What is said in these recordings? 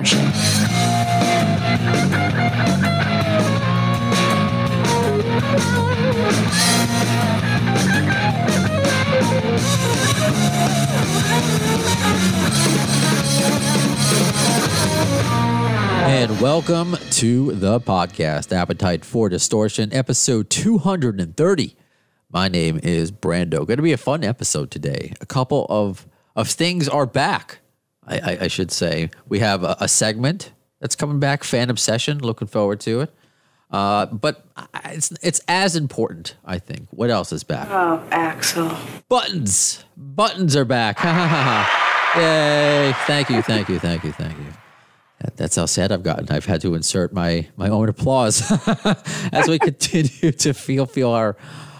distortion. And welcome to the podcast, Appetite for Distortion, episode 230. My name is Brando. Going to be a fun episode today. A couple of, of things are back, I, I, I should say. We have a, a segment that's coming back, Fan Obsession. Looking forward to it. Uh, but it's it's as important, I think. What else is back? Oh, Axel. Buttons. Buttons are back. Ha ha ha ha. Yay. Thank you, thank you, thank you, thank you. That- That's how sad I've gotten. I've had to insert my my own applause as we continue to feel feel our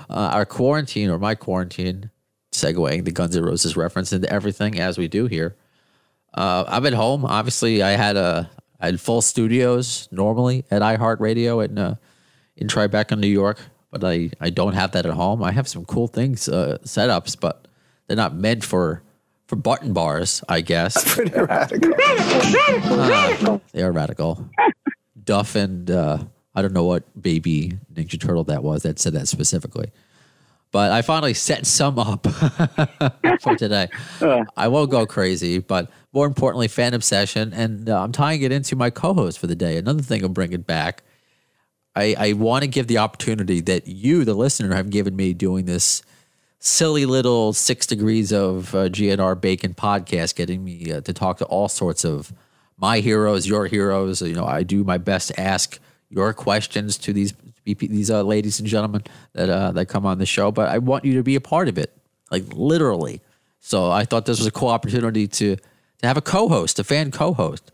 uh, our quarantine or my quarantine, segueing the Guns N' Roses reference into everything as we do here. Uh, I'm at home. Obviously, I had a I had full studios normally at iHeartRadio in uh, in Tribeca, New York, but I I don't have that at home. I have some cool things uh, setups, but they're not meant for for button bars, I guess. Pretty radical. They are radical. Duff and uh, I don't know what baby Ninja Turtle that was that said that specifically. But I finally set some up for today. I won't go crazy, but more importantly, fan obsession. And uh, I'm tying it into my co host for the day. Another thing I'm bringing back. I, I want to give the opportunity that you, the listener, have given me doing this silly little six degrees of uh, GNR bacon podcast, getting me uh, to talk to all sorts of my heroes, your heroes. You know, I do my best to ask your questions to these these uh, ladies and gentlemen that uh, that come on the show. But I want you to be a part of it, like literally. So I thought this was a cool opportunity to to have a co-host, a fan co-host.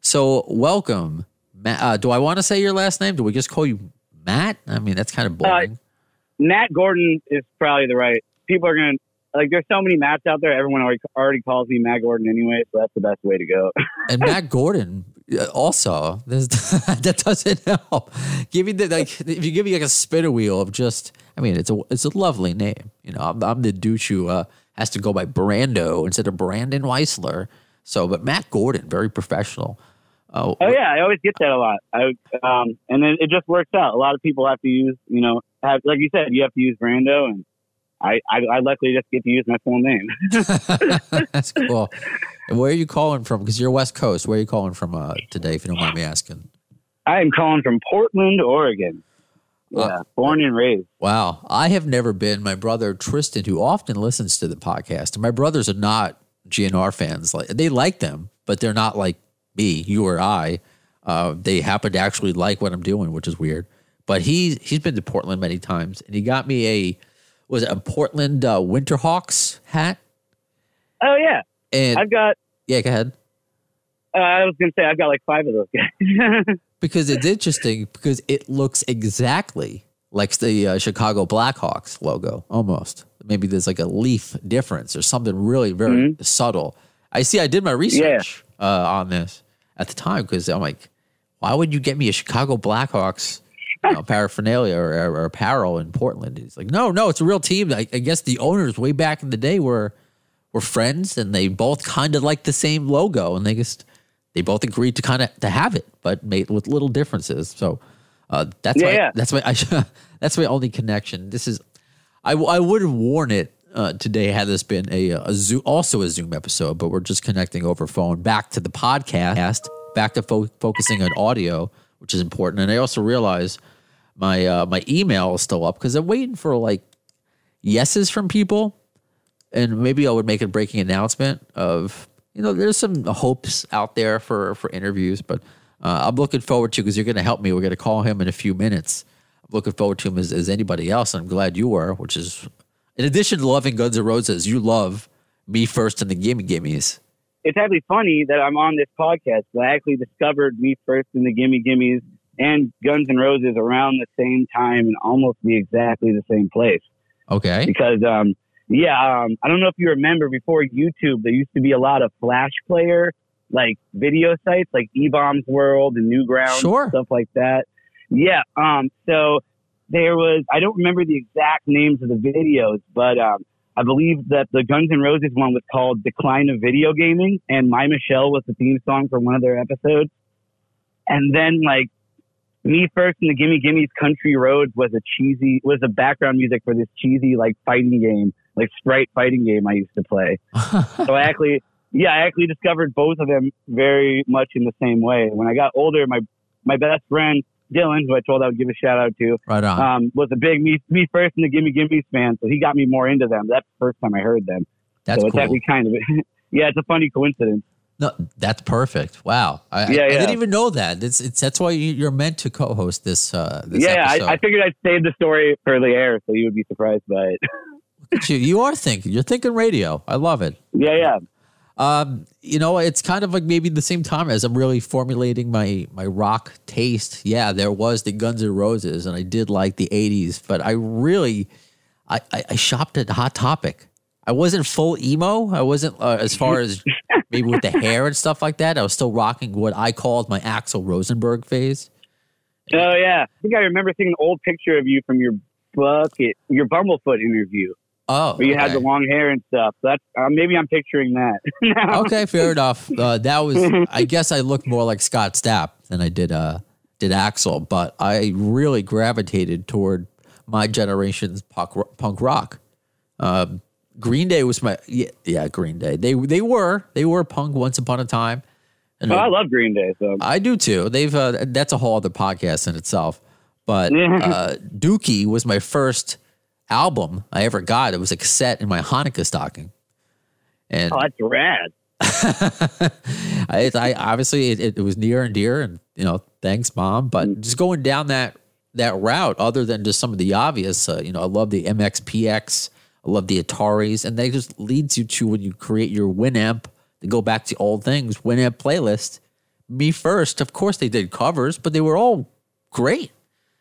So welcome, Matt. Uh, do I want to say your last name? Do we just call you Matt? I mean, that's kind of boring. Matt Gordon is probably the right. People are gonna like. There's so many Matts out there. Everyone already already calls me Matt Gordon anyway, so that's the best way to go. and Matt Gordon uh, also there's, that doesn't help. Give me the like if you give me like a spinner wheel of just I mean it's a it's a lovely name. You know I'm, I'm the douche who uh, has to go by Brando instead of Brandon Weisler. So but Matt Gordon very professional. Uh, oh yeah, I always get that a lot. I um, and then it just works out. A lot of people have to use, you know, have like you said, you have to use Brando, and I I, I luckily just get to use my full name. That's cool. And where are you calling from? Because you're West Coast. Where are you calling from uh, today? If you don't mind me asking. I am calling from Portland, Oregon. Yeah, born and raised. Wow. I have never been. My brother Tristan, who often listens to the podcast, and my brothers are not GNR fans. Like they like them, but they're not like me, you or I. Uh, they happen to actually like what I'm doing, which is weird. But he he's been to Portland many times, and he got me a was it a Portland uh, Winterhawks hat? Oh yeah, And I've got. yeah, go ahead. Uh, I was gonna say I've got like five of those guys. Because it's interesting because it looks exactly like the uh, Chicago Blackhawks logo, almost. Maybe there's like a leaf difference or something really very subtle. I see. I did my research uh, on this at the time because I'm like, why would you get me a Chicago Blackhawks know, paraphernalia or, or, or apparel in Portland? He's like, no, no, it's a real team. I, I guess the owners way back in the day were were friends and they both kind of liked the same logo and they just they both agreed to kind of to have it, but made with little differences. So uh, that's Yeah, my yeah. that's my I, that's my only connection. This is I, I would have worn it uh, today had this been a, a Zoom also a Zoom episode, but we're just connecting over phone back to the podcast, back to fo- focusing on audio, which is important. And I also realize my uh, my email is still up because I'm waiting for like yeses from people and maybe I would make a breaking announcement of you know there's some hopes out there for for interviews, but uh, I'm looking forward to because you're going to help me. We're going to call him in a few minutes. I'm looking forward to him as, as anybody else. I'm glad you were, which is in addition to loving Guns N' Roses, you love me first and the Gimme Gimmes. it's actually funny that I'm on this podcast. I actually discovered Me First and the Gimme Gimmes and Guns N' Roses around the same time and almost be exactly the same place. Okay, Because, um, yeah, um, I don't know if you remember before YouTube, there used to be a lot of Flash player like video sites like eBaum's World and Newgrounds, Sure. stuff like that. Yeah. Um, so there was, I don't remember the exact names of the videos, but um, I believe that the Guns N' Roses one was called Decline of Video Gaming, and My Michelle was the theme song for one of their episodes. And then like me first and the Gimme Gimmes Country Roads was a cheesy was a background music for this cheesy like fighting game, like sprite fighting game I used to play. so I actually yeah, I actually discovered both of them very much in the same way. When I got older, my my best friend Dylan, who I told I would give a shout out to, right on. um, was a big me me first and the Gimme Gimmes fan, so he got me more into them. That's the first time I heard them. That's so it's cool. actually kind of yeah, it's a funny coincidence. No, that's perfect. Wow, I, I- Yeah, I, didn't even know that. It's, it's that's why you- you're meant to co-host this. Uh, this yeah, episode. I, I figured I'd save the story for the air, so you would be surprised by it. You, you are thinking. You're thinking radio. I love it. yeah, yeah. Um, you know, it's kind of like maybe the same time as I'm really formulating my my rock taste. Yeah, there was the Guns N' Roses, and I did like the '80s, but I really, I I, I shopped at Hot Topic. I wasn't full emo. I wasn't uh, as far as maybe with the hair and stuff like that. I was still rocking what I called my Axl Rosenberg phase. Oh yeah, I think I remember seeing an old picture of you from your bucket, your Bumblefoot interview, Oh, where you had the long hair and stuff. That's uh, maybe I'm picturing that. okay, fair enough. Uh, that was, I guess, I looked more like Scott Stapp than I did uh did Axl, but I really gravitated toward my generation's punk, punk rock. Um, Green Day was my yeah, yeah Green Day. They they were they were punk once upon a time, and Oh, I love Green Day. So I do too. They've uh, that's a whole other podcast in itself. But uh, Dookie was my first album I ever got. It was a cassette in my Hanukkah stocking, and oh, that's rad. I, I obviously it, it was near and dear, and you know, thanks, mom. But just going down that that route, other than just some of the obvious, uh, you know, I love the MXPX, I love the Ataris, and that just leads you to when you create your Winamp to go back to old things. Winamp playlist. Me first, of course, they did covers, but they were all great.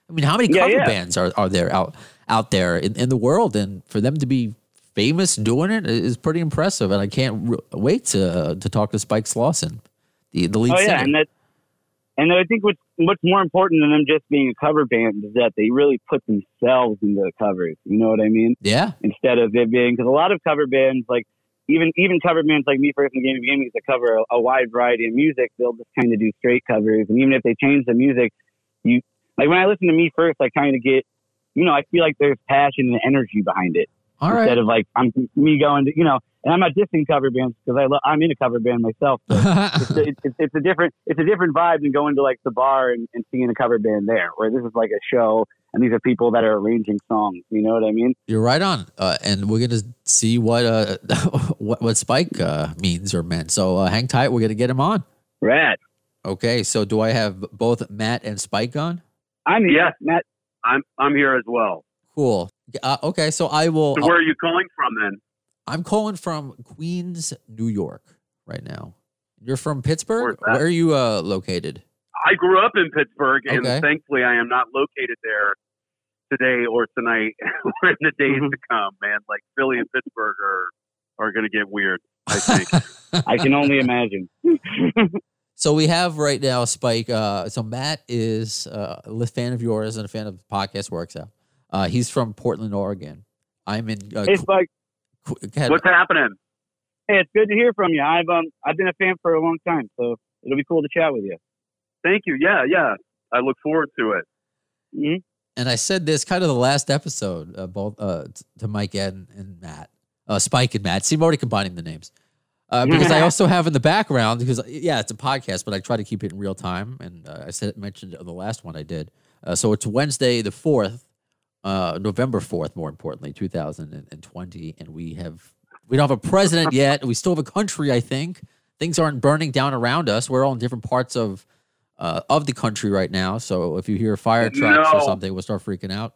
I mean, how many Yeah, cover yeah. bands are, are there out out there in, in the world, and for them to be famous doing it is pretty impressive. And I can't re- wait to to talk to Spike Slawson, the the lead Oh singer. yeah, and that, and I think what's what's more important than them just being a cover band is that they really put themselves into the covers. You know what I mean? yeah, Instead of it being because a lot of cover bands like. Even even cover bands like me first and Gimme Gimmes that cover a, a wide variety of music, they'll just kind of do straight covers. And even if they change the music, you like when I listen to me first, I kind of get, you know, I feel like there's passion and energy behind it. all instead right. of like I'm me going to you know, and I'm not dissing cover bands because I lo- I'm in a cover band myself. But it's, a, it's, it's a different it's a different vibe than going to like the bar and, and seeing a cover band there, where this is like a show and these are people that are arranging songs. You know what I mean? You're right on, uh, and we're gonna see what uh what what Spike uh, means or meant. So uh, hang tight. We're gonna get him on. Rad. Okay. So do I have both Matt and Spike on? I'm here, Yes. Matt. I'm I'm here as well. Cool. Uh, okay. So I will. So where are you calling from then? I'm calling from Queens, New York, right now. You're from Pittsburgh. Where are you uh, located? I grew up in Pittsburgh, and Okay. thankfully, I am not located there today or tonight or in the days to come. Man, like Philly and Pittsburgh are are going to get weird. I think. I can only imagine. So we have right now Spike. Uh, so Matt is uh, a fan of yours and a fan of the podcast Works Out. Uh, he's from Portland, Oregon. I'm in. Uh, Hey, Spike. Qu- Qu- What's happening? Hey, it's good to hear from you. I've um I've been a fan for a long time, so it'll be cool to chat with you. Thank you. Yeah, yeah. I look forward to it. hmm and I said this kind of the last episode, uh, both uh, t- to Mike and, and Matt, uh, Spike and Matt. See, I'm already combining the names uh, because I also have in the background because yeah, it's a podcast, but I try to keep it in real time. And uh, I said mentioned the last one I did. Uh, so it's Wednesday the fourth, uh, November fourth, more importantly, 2020, and we have we don't have a president yet. We still have a country. I think things aren't burning down around us. We're all in different parts of uh, of the country right now. So if you hear fire trucks or something, we'll start freaking out.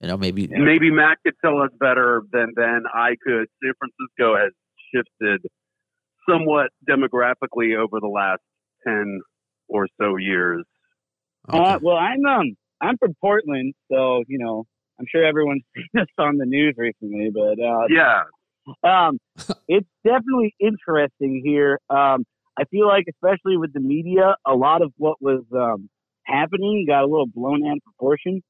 You know, maybe Maybe Matt could tell us better than than I could. San Francisco has shifted somewhat demographically over the last ten or so years. Okay. Uh, well, I'm um I'm from Portland, so you know I'm sure everyone's seen us on the news recently. But uh, Yeah, um, it's definitely interesting here. Um, I feel like, especially with the media, a lot of what was um, happening got a little blown out of proportion.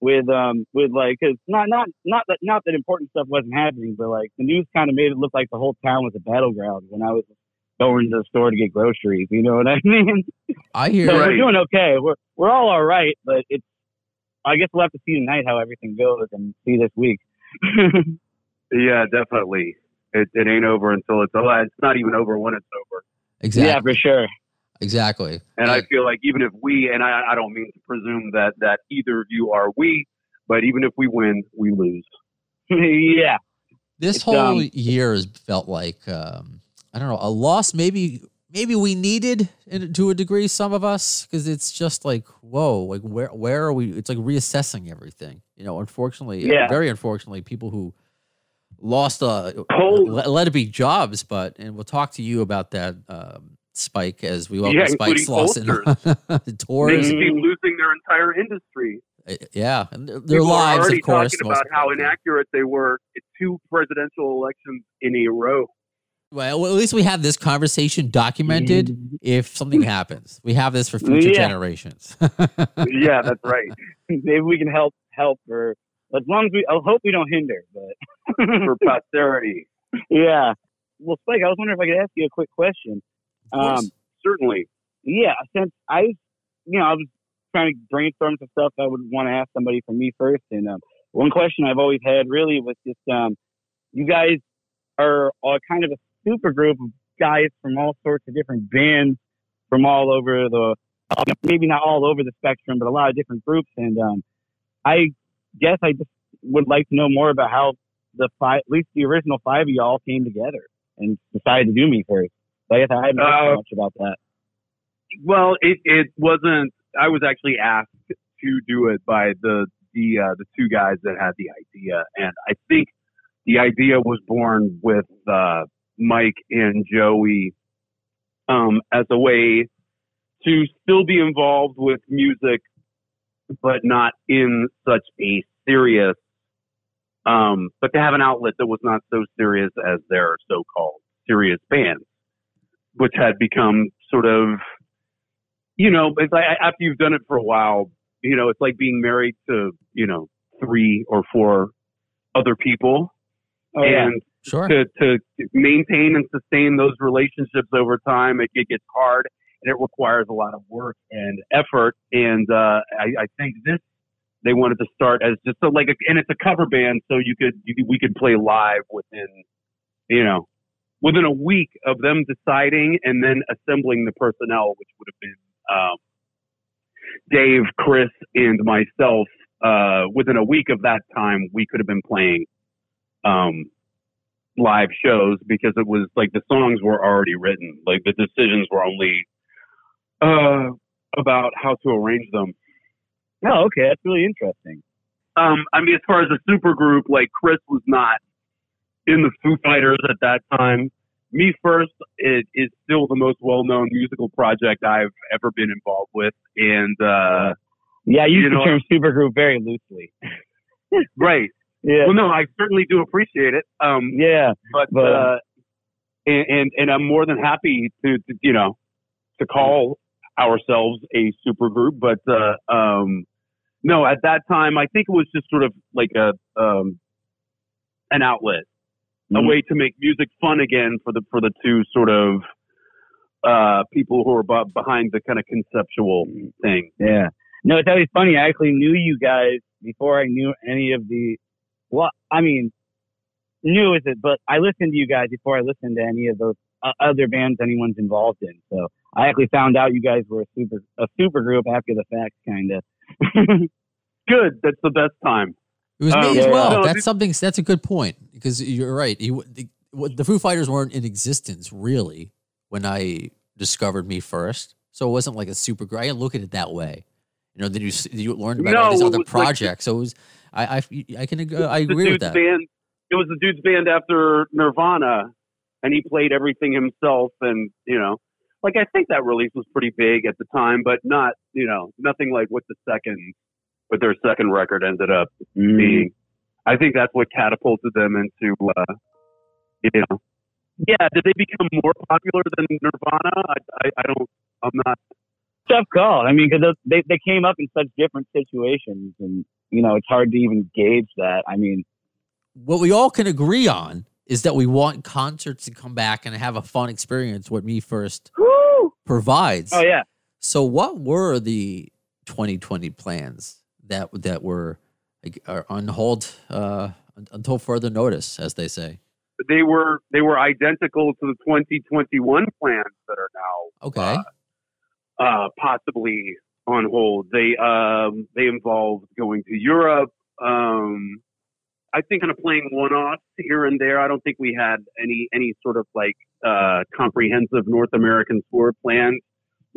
with um with like because not not not that not that important stuff wasn't happening, but like the news kind of made it look like the whole town was a battleground when I was going to the store to get groceries. You know what I mean? I hear. So Right. we're doing okay. We're we're all all right, but it's. I guess we'll have to see tonight how everything goes and see this week. Yeah, definitely. It, it ain't over until it's over. it's not even over when it's over. Exactly. Yeah, for sure. Exactly. And I feel like even if we and I, I don't mean to presume that that either of you are we, but even if we win, we lose. yeah. This It's, whole um, year has felt like um, I don't know a loss. Maybe maybe we needed to a degree some of us because it's just like whoa, like where where are we? It's like reassessing everything. You know, unfortunately, Yeah. very unfortunately, people who lost uh Cole- let, let it be jobs, but and we'll talk to you about that. Um, Spike, as we welcome Yeah, Spike's including loss in They tours. be losing their entire industry. Uh, Yeah, and their, People are lives, already of course. talking about how inaccurate they were two presidential elections in a row. Well, at least we have this conversation documented. If something happens, we have this for future Yeah. generations. yeah, that's right. Maybe we can help help or as long as we I hope we don't hinder, but For posterity, yeah. Well Spike, I was wondering if I could ask you a quick question. Of course. Um certainly. yeah, since I you know, I was trying to brainstorm some stuff I would want to ask somebody from me first and um one question I've always had really was just um you guys are all kind of a super group of guys from all sorts of different bands from all over the maybe not all over the spectrum, but a lot of different groups. And um, I guess I just would like to know more about how the five, at least the original five of y'all came together and decided to do me first. So I guess I haven't heard Uh, much about that. Well, it it wasn't. I was actually asked to do it by the the uh, the two guys that had the idea, and I think the idea was born with uh, Mike and Joey um, as a way to still be involved with music, but not in such a serious. Um, but to have an outlet that was not so serious as their so-called serious bands, which had become sort of you know, it's like after you've done it for a while, you know, it's like being married to, you know, three or four other people. Oh, yeah. Sure. to, to maintain and sustain those relationships over time, it, it gets hard and it requires a lot of work and effort. And, uh, I, I think this, they wanted to start as just a, like, a, and it's a cover band. So you could, you, we could play live within, you know, within a week of them deciding and then assembling the personnel, which would have been, um, Dave, Chris, and myself, uh, within a week of that time, we could have been playing, um, live shows because it was like the songs were already written. Like the decisions were only, uh, about how to arrange them. Oh, okay. That's really interesting. Um, I mean, as far as a super group, like Chris was not in the Foo Fighters at that time. Me First it is still the most well-known musical project I've ever been involved with, and uh, Yeah, I use You the know- term supergroup very loosely. right. Yeah. Well, no, I certainly do appreciate it. Um, yeah. but But- uh, and, and and I'm more than happy to, to you know to call ourselves a super group. But uh, um, no, at that time, I think it was just sort of like a um, an outlet, a Mhm. way to make music fun again for the for the two sort of uh, people who are behind the kind of conceptual thing. Yeah. No, it's always funny. I actually knew you guys before I knew any of the. Well, I mean, new is it, but I listened to you guys before I listened to any of those uh, other bands anyone's involved in. So I actually found out you guys were a super a super group after the fact, kind of. Good, that's the best time. It was Um, me as yeah, well. no, that's something. That's a good point because you're right. You, the, the Foo Fighters weren't in existence really when I discovered me first, so it wasn't like a super. gr- I didn't look at it that way. You know, then you you learned about all these other was like- projects. so it was. I I, I can uh, I agree with that. band. It was the dude's band after Nirvana, and he played everything himself. And you know, like I think that release was pretty big at the time, but not you know nothing like what the second, what their second record ended up Mm. being. I think that's what catapulted them into, uh, you know. Yeah, did they become more popular than Nirvana? I, I, I don't. I'm not tough call. I mean, because they they came up in such different situations, and you know, it's hard to even gauge that. I mean, what we all can agree on is that we want concerts to come back and have a fun experience. What me first woo! provides. Oh yeah. So, what were the 2020 plans that that were like, are on hold uh, until further notice, as they say? They were they were identical to the 2021 plans that are now Okay. uh, uh, possibly on hold. They um, they involved going to Europe. Um, I think kind of playing one offs here and there. I don't think we had any any sort of like uh, comprehensive North American tour plans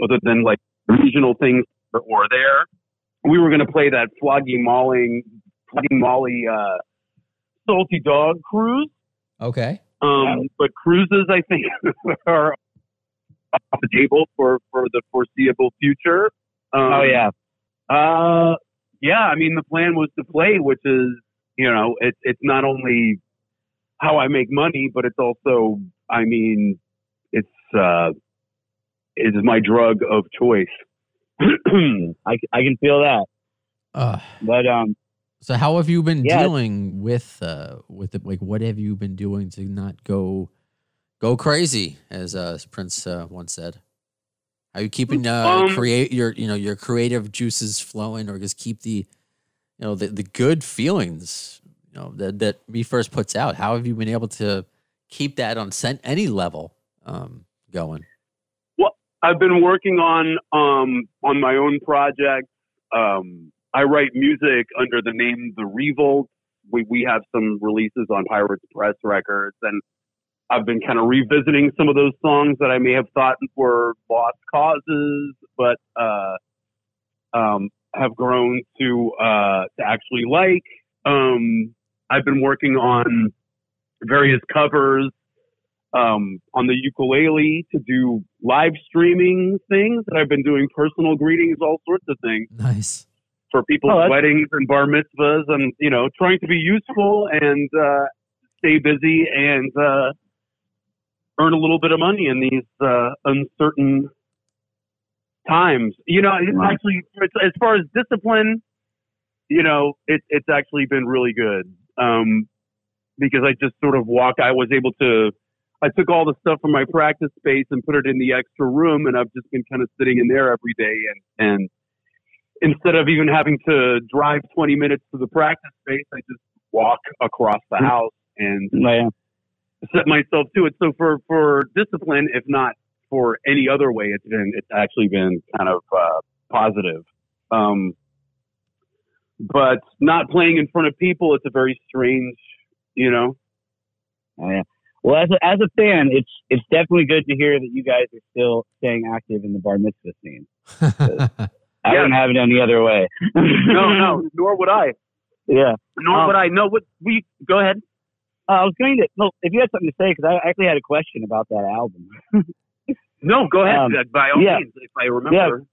other than like regional things that were there. We were going to play that Floggy Mauling, Flogging Molly, uh, Salty Dog cruise. okay. Um, but cruises, I think, are off the table for, for the foreseeable future. Um, Oh yeah. Uh, yeah. I mean, the plan was to play, which is, you know, it's it's not only how I make money, but it's also, I mean, it's uh, is my drug of choice. I, I can feel that. Uh, But um, so, how have you been Yeah. dealing with uh, with it? Like, what have you been doing to not go go crazy, as uh, Prince uh, once said? Are you keeping uh, Um, create your you know your creative juices flowing, or just keep the you know the, the good feelings you know that that me first puts out? How have you been able to keep that on any level um, going? Well, I've been working on um on my own project. Um, I write music under the name The Revolt. We we have some releases on Pirates Press Records, and I've been kind of revisiting some of those songs that I may have thought were lost causes, but uh, um, have grown to uh, to actually like. Um, I've been working on various covers um, on the ukulele to do live streaming things. And I've been doing personal greetings, all sorts of things Nice. for people's Oh, weddings and bar mitzvahs, and you know, trying to be useful and uh, stay busy and uh, earn a little bit of money in these uh, uncertain times. You know, it's Right. actually it's, as far as discipline, you know, it, it's actually been really good um, because I just sort of walk. I was able to. I took all the stuff from my practice space and put it in the extra room, and I've just been kind of sitting in there every day and and instead of even having to drive 20 minutes to the practice space, I just walk across the house and yeah. Set myself to it. So for, for discipline, if not for any other way, it's been, it's actually been kind of, uh, positive. Um, but not playing in front of people, it's a very strange, you know, Oh, yeah. Well, as a, as a fan, it's it's definitely good to hear that you guys are still staying active in the bar mitzvah scene. I Yeah. wouldn't have it any other way. no, no, nor would I, Yeah. nor Um, would I. No, what we go ahead. Uh, I was going to. No, if you had something to say, because I actually had a question about that album. No, go ahead. Um, by all yeah. means, if I remember.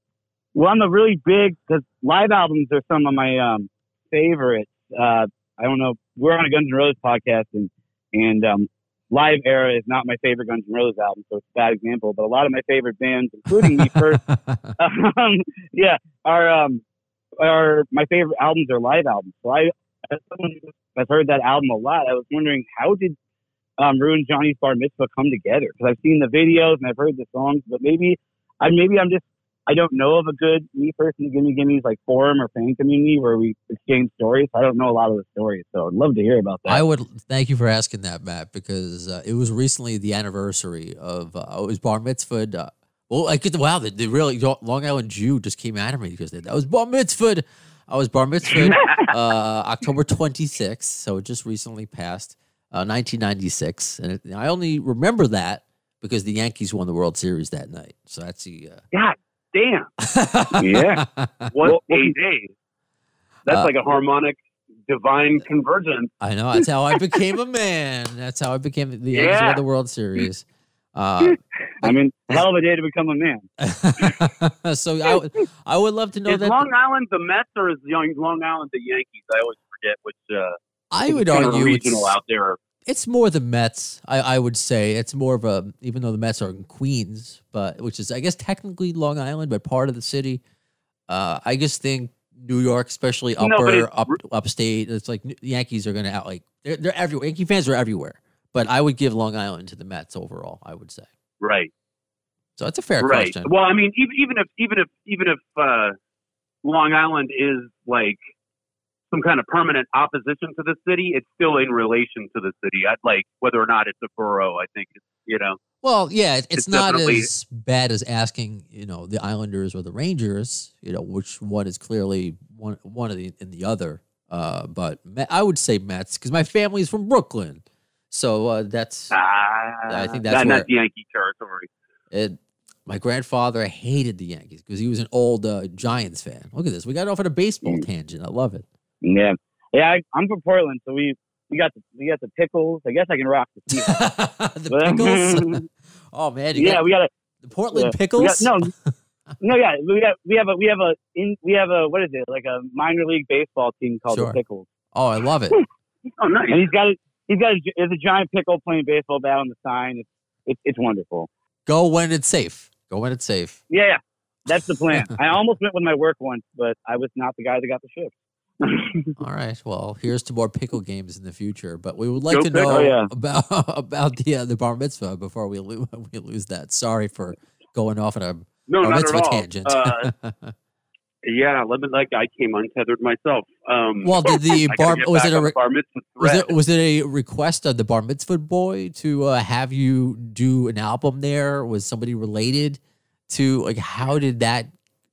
Well, I'm a really big because live albums are some of my um, favorites. Uh, I don't know. We're on a Guns N' Roses podcast, and and um, Live Era is not my favorite Guns N' Roses album, so it's a bad example. But a lot of my favorite bands, including me first, um, yeah, are um, are my favorite albums are live albums. So I, as someone who has heard that album a lot, I was wondering how did um, Ruin Johnny's Bar Mitzvah come together? Because I've seen the videos and I've heard the songs, but maybe I maybe I'm just I don't know of a good me and gimme gimmes like forum or fan community where we exchange stories. I don't know a lot of the stories, so I'd love to hear about that. I would thank you for asking that, Matt, because uh, it was recently the anniversary of uh, it was bar mitzvah. Uh, well, I the, wow, the, the really Long Island Jew just came out of me because they, that was bar mitzvah. I was bar mitzvah uh, October 26th, so it just recently passed, uh, 1996, and it, I only remember that because the Yankees won the World Series that night. So that's the. God damn. Uh, Yeah. What Well, a day. That's Uh, like a harmonic divine convergence. I know. That's how I became a man. That's how I became the Yankees Yeah. won the World Series. Uh, I mean, hell of a day to become a man. so I would, love to know Is that. Long Island the Mets or is Young- Long Island the Yankees? I always forget which uh, I would argue regional it's, out there. It's more the Mets, I, I would say. It's more of a, even though the Mets are in Queens, but which is, I guess, technically Long Island, but part of the city. Uh, I just think New York, especially upper, No, up, upstate, it's like Yankees are going to out, like, they're, they're everywhere. Yankee fans are everywhere. But I would give Long Island to the Mets overall, I would say. Right. So that's a fair right. question. Well, I mean, even, even if even if even if uh, Long Island is like some kind of permanent opposition to the city, it's still in relation to the city. I'd like whether or not it's a borough. I think it's you know. Well, yeah, it's, It's not as bad as asking, you know, the Islanders or the Rangers, you know, which one is clearly one one of the in the other. Uh, but I would say Mets because my family's from Brooklyn, so uh, that's Ah, I think that's that, where- that's Yankee territory. it. My grandfather hated the Yankees because he was an old uh, Giants fan. Look at this, we got off on a baseball Mm. tangent. I love it. Yeah, yeah. I, I'm from Portland, so we we got the we got the pickles. I guess I can rock the the pickles. oh man, yeah, got we got a the Portland pickles. Got, no, no, yeah. We got we have a we have a in we have a what is it like a minor league baseball team called Sure. the Pickles, Oh, I love it. Oh, nice. and he's got he's got a, there's a giant pickle playing baseball bat on the sign. It's it's, it's wonderful. Go when it's safe. Go when it's safe. Yeah, yeah. That's the plan. I almost went with my work once, but I was not the guy that got the shift. All right. Well, here's to more pickle games in the future. But we would like Go to pickle. know Oh, yeah. about about the uh, the bar mitzvah before we lo- we lose that. Sorry for going off on a no, bar not mitzvah tangent. Uh, yeah, let me like I came untethered myself. Um, well, did the bar was it a re- bar mitzvah was it was it a request of the bar mitzvah boy to uh, have you do an album there? Was somebody related to like how did that?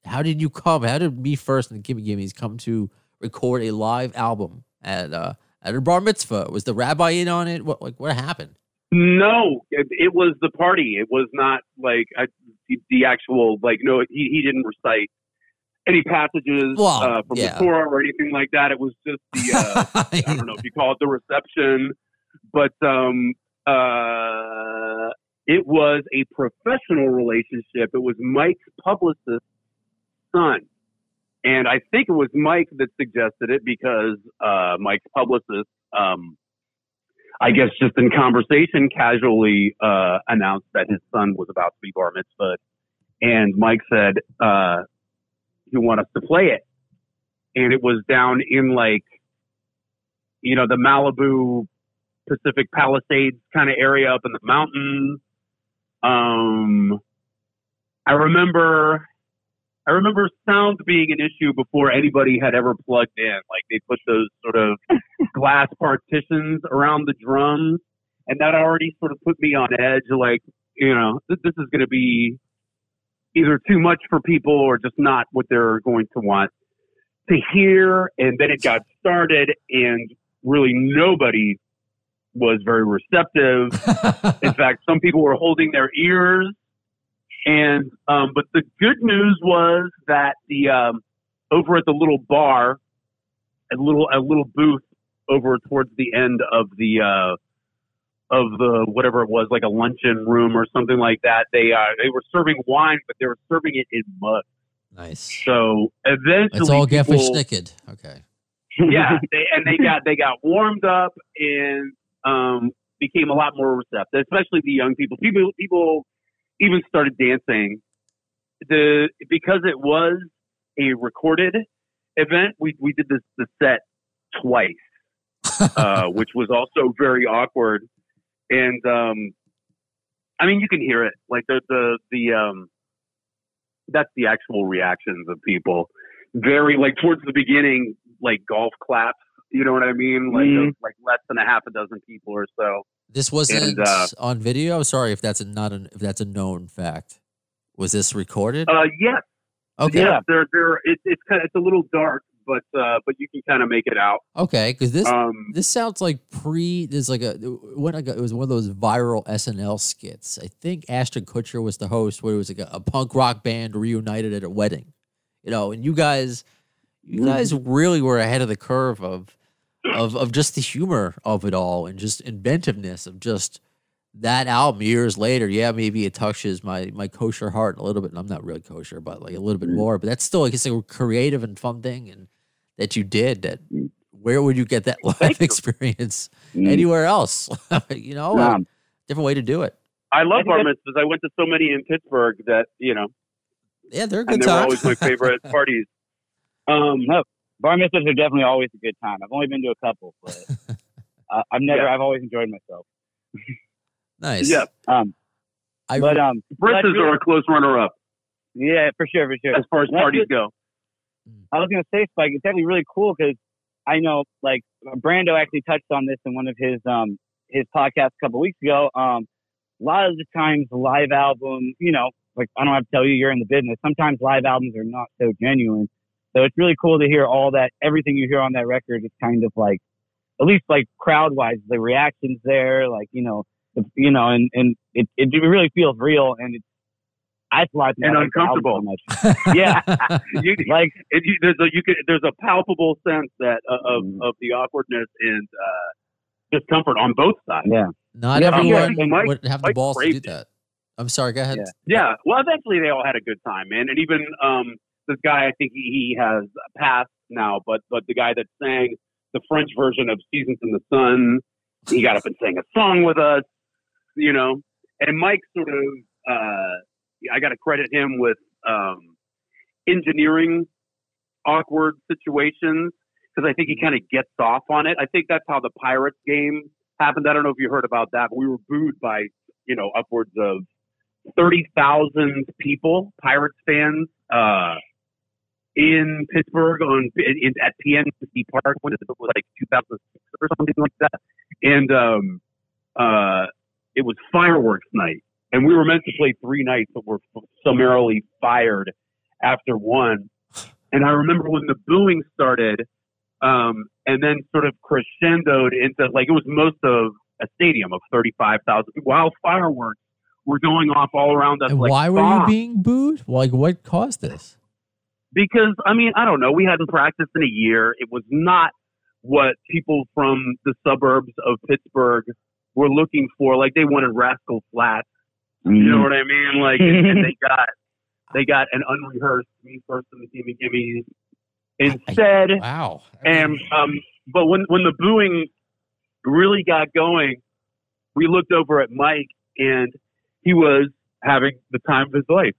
How did you come? How did me first and Gimme Gimmes come to record a live album at uh, at a bar mitzvah? Was the rabbi in on it? What like what happened? No, it, it was the party. It was not like I, the, the actual like. No, he, he didn't recite any passages Well, uh, from yeah. the Torah or anything like that. It was just the uh, I don't know if you call it the reception, but um, uh, it was a professional relationship. It was Mike's publicist's son. And I think it was Mike that suggested it because uh, Mike's publicist, um, I guess, just in conversation, casually uh, announced that his son was about to be bar mitzvah. And Mike said, "You want us to play it?" And it was down in like, you know, the Malibu Pacific Palisades kind of area up in the mountains. Um, I remember, I remember sound being an issue before anybody had ever plugged in. Like they put those sort of glass partitions around the drums, and that already sort of put me on edge. Like, you know, th- this is going to be either too much for people or just not what they're going to want to hear. And then it got started, and really nobody was very receptive. In fact, some people were holding their ears. And um, but the good news was that the um, over at the little bar, a little a little booth over towards the end of the uh, of the whatever it was, like a luncheon room or something like that. They uh, they were serving wine, but they were serving it in mud. nice. So eventually, It's all people, Gefferschnicked. Okay. yeah, they, and they got they got warmed up and um, became a lot more receptive, especially the young people. People people even started dancing. The because it was a recorded event, we we did this the set twice, uh, which was also very awkward. And um, I mean, you can hear it, like the the the um, that's the actual reactions of people. Very like towards the beginning, like golf claps. You know what I mean? Like uh, like less than a half a dozen people or so. This wasn't And, uh, on video. Sorry if that's a, not an if that's a known fact. Was this recorded? Uh, yes, okay. Yeah, They're they're it, it's kind of it's a little dark, but uh, but you can kind of make it out. Okay, because this Um, this sounds like pre. There's like a when I got it was one of those viral SNL skits. I think Ashton Kutcher was the host, where it was like a, a punk rock band reunited at a wedding. You know, and you guys, you guys really were ahead of the curve of of of just the humor of it all and just inventiveness of just that album years later. Yeah, maybe it touches my my kosher heart a little bit. And I'm not really kosher, but like a little bit more. But that's still like it's a creative and fun thing and that you did. That where would you get that life Thank experience Mm. anywhere else. you know, a Um, different way to do it. I I love think bar mitzvahs. I went to so many in Pittsburgh that you know, Yeah, they're a and good they were always my favorite parties. Um, No. bar mitzvahs are definitely always a good time. I've only been to a couple, but uh, I've never. Yeah. I've always enjoyed myself. nice. yeah, Um, I, but um, Brisses are a close runner-up yeah, for sure, for sure. as far as parties it. Go. I was gonna say, Spike, it's actually really cool because I know, like, Brando actually touched on this in one of his um his podcasts a couple weeks ago. Um, a lot of the times, live albums, you know, like I don't have to tell you, you're in the business. Sometimes live albums are not so genuine. So it's really cool to hear all that. Everything you hear on that record is kind of like, at least like crowd wise, the reactions there, like you know, the, you know, and and it it really feels real and it's. That's why I think And I like the album uncomfortable. so. Yeah. You, Like it, you, there's a you could there's a palpable sense that uh, of Mhm. of the awkwardness and uh, discomfort on both sides. yeah. Not Yeah, everyone I think Mike- would have the Mike balls to do craved it. that. I'm sorry. Go ahead. Yeah. Yeah. Well, eventually they all had a good time, man. And even um, this guy, I think he, he has passed now, but but the guy that sang the French version of Seasons in the Sun, he got up and sang a song with us, you know. And Mike sort of, uh, I got to credit him with um, engineering awkward situations because I think he kind of gets off on it. I think that's how the Pirates game happened. I don't know if you heard about that, but we were booed by you know upwards of thirty thousand people, Pirates fans, uh, in Pittsburgh on in, at PNC Park when it was like 2006 or something like that, and um, uh, it was fireworks night, and we were meant to play three nights, but were summarily fired after one. And I remember when the booing started, um, and then sort of crescendoed into like it was most of a stadium of 35,000 while fireworks were going off all around us. And like why were you being booed? Like, what caused this? Because I mean, I don't know. We hadn't practiced in a year. It was not what people from the suburbs of Pittsburgh were looking for. Like they wanted Rascal Flatts. You know what I mean? Like, and, and they got they got an unrehearsed me first in the gimme gimmes instead. Wow. And um, but when when the booing really got going, we looked over at Mike, and he was having the time of his life.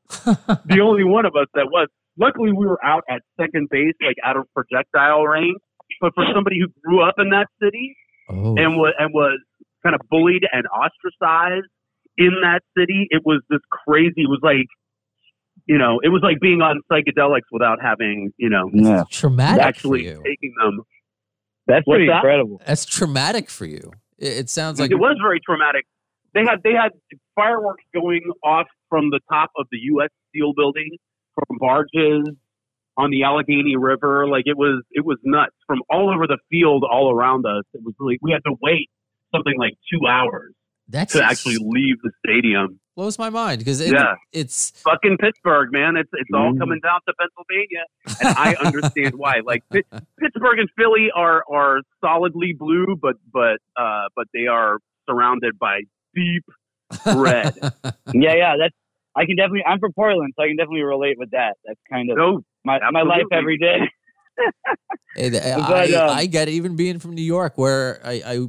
the only one of us that was. Luckily, we were out at second base, like out of projectile range. But for somebody who grew up in that city oh. and was and was kind of bullied and ostracized in that city, it was this crazy. It was like, you know, it was like being on psychedelics without having, you know, Yeah. traumatic actually for you. taking them. That's What's pretty that? incredible. That's traumatic for you. It, it sounds like it was very traumatic. They had they had fireworks going off from the top of the U.S. Steel building, from barges on the Allegheny River. Like it was it was nuts from all over the field, all around us. It was really we had to wait something like two hours that's to actually leave the stadium. blows my mind because it, Yeah. it's Fucking Pittsburgh, man! It's it's all Mhm. coming down to Pennsylvania, and I understand why. Like Pitt- Pittsburgh and Philly are are solidly blue, but but uh but they are surrounded by deep red. Yeah, yeah. That's I can definitely. I'm from Portland, so I can definitely relate with that. That's kind of No, my my life every day. I, um, I get it, even being from New York, where I, I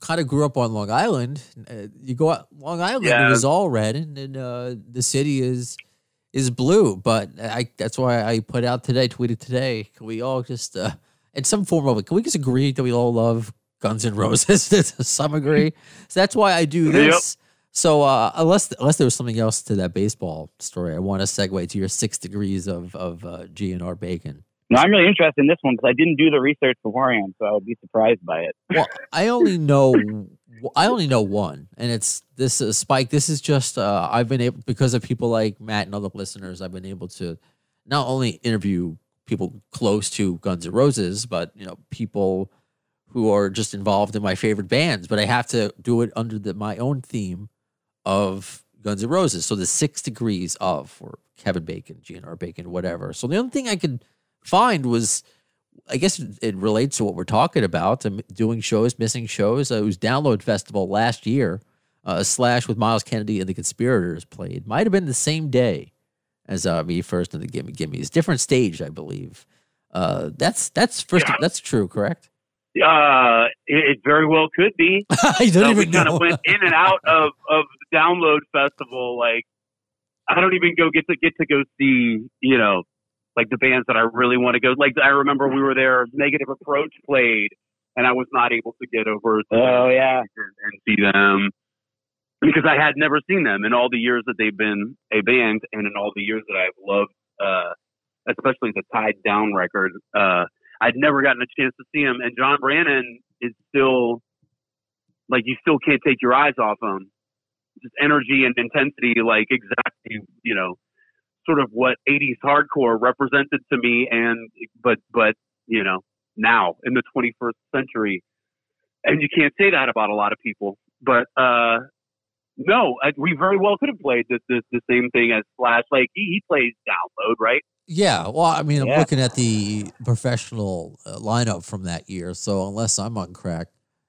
kind of grew up on Long Island. Uh, you go out Long Island, Yeah. it is all red, and, and uh, the city is is blue. But I that's why I put out today, tweeted today. Can we all just, uh, in some form of it, can we just agree that we all love Guns N' Roses to some agree? so that's why I do this. So uh, unless unless there was something else to that baseball story, I want to segue to your six degrees of of uh, GNR bacon. No, I'm really interested in this one because I didn't do the research beforehand, so I would be surprised by it. Well, I only know I only know one, and it's this uh, Spike. This is just uh, I've been able because of people like Matt and other listeners. I've been able to not only interview people close to Guns N' Roses, but you know people who are just involved in my favorite bands. But I have to do it under the, my own theme of Guns N' Roses. So the six degrees of or Kevin Bacon, GNR Bacon, whatever. So the only thing I could find was I guess it- relates to what we're talking about. doing shows, missing shows. Uh, it was Download Festival last year. Uh, Slash with Myles Kennedy and the Conspirators played. Might have been the same day as uh, me first and the Gimme Gimmes. Different stage, I believe. Uh, that's that's first. Yeah. That's true, correct? Uh, it, it very well could be. I don't So we even kind know. of went in and out of of the download festival. Like, I don't even go get to get to go see, you know, like the bands that I really want to go. Like, I remember we were there. Negative Approach played, and I was not able to get over. To Oh yeah. and, and see them because I had never seen them in all the years that they've been a band and in all the years that I've loved, uh, especially the Tied Down record. Uh, I'd never gotten a chance to see him, and John Brannon is still like you still can't take your eyes off him. Just energy and intensity, like exactly you know, sort of what '80s hardcore represented to me, and but but you know now in the 21st century, and you can't say that about a lot of people. But uh, no, I, we very well could have played this, this the same thing as Slash. Like he, he plays download, right? Yeah, well, I mean, I'm Yeah. looking at the professional uh, lineup from that year. So unless I'm on crack,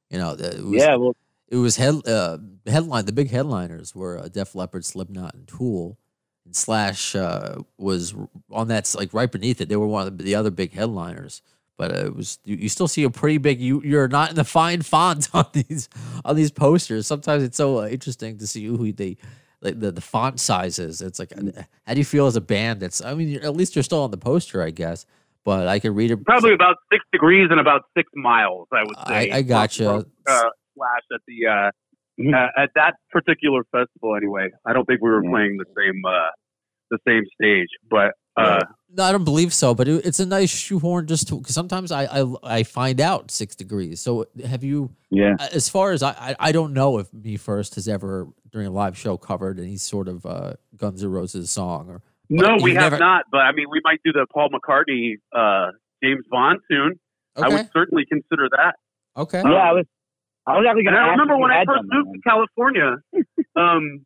you know, it was, Yeah. Well, it was head uh, headline. The big headliners were uh, Def Leppard, Slipknot, and Tool. And Slash uh, was on that like right beneath it. They were one of the, the other big headliners. But uh, it was you, you still see a pretty big. You you're not in the fine font on these on these posters. Sometimes it's so uh, interesting to see who they like the, the font sizes. It's like uh, how do you feel as a band? That's I mean at least you're still on the poster, I guess. But I can read it. Probably about six degrees and about six miles, I would say. I- I gotcha. from- from, Uh, Slash at the uh, Mhm. uh, at that particular festival. Anyway, I don't think we were Yeah. playing the same uh, the same stage, but uh, No, I don't believe so, but it, it's a nice shoehorn just to because sometimes I, I I find out six degrees. So have you? yeah. As far as I, I, I don't know if Me First has ever during a live show covered any sort of uh, Guns N' Roses song or no, we you have never- not. But I mean, we might do the Paul McCartney uh, James Bond tune. I would certainly consider that. okay, Uh, yeah. I was. I was actually gonna. I remember when I first moved to California, um,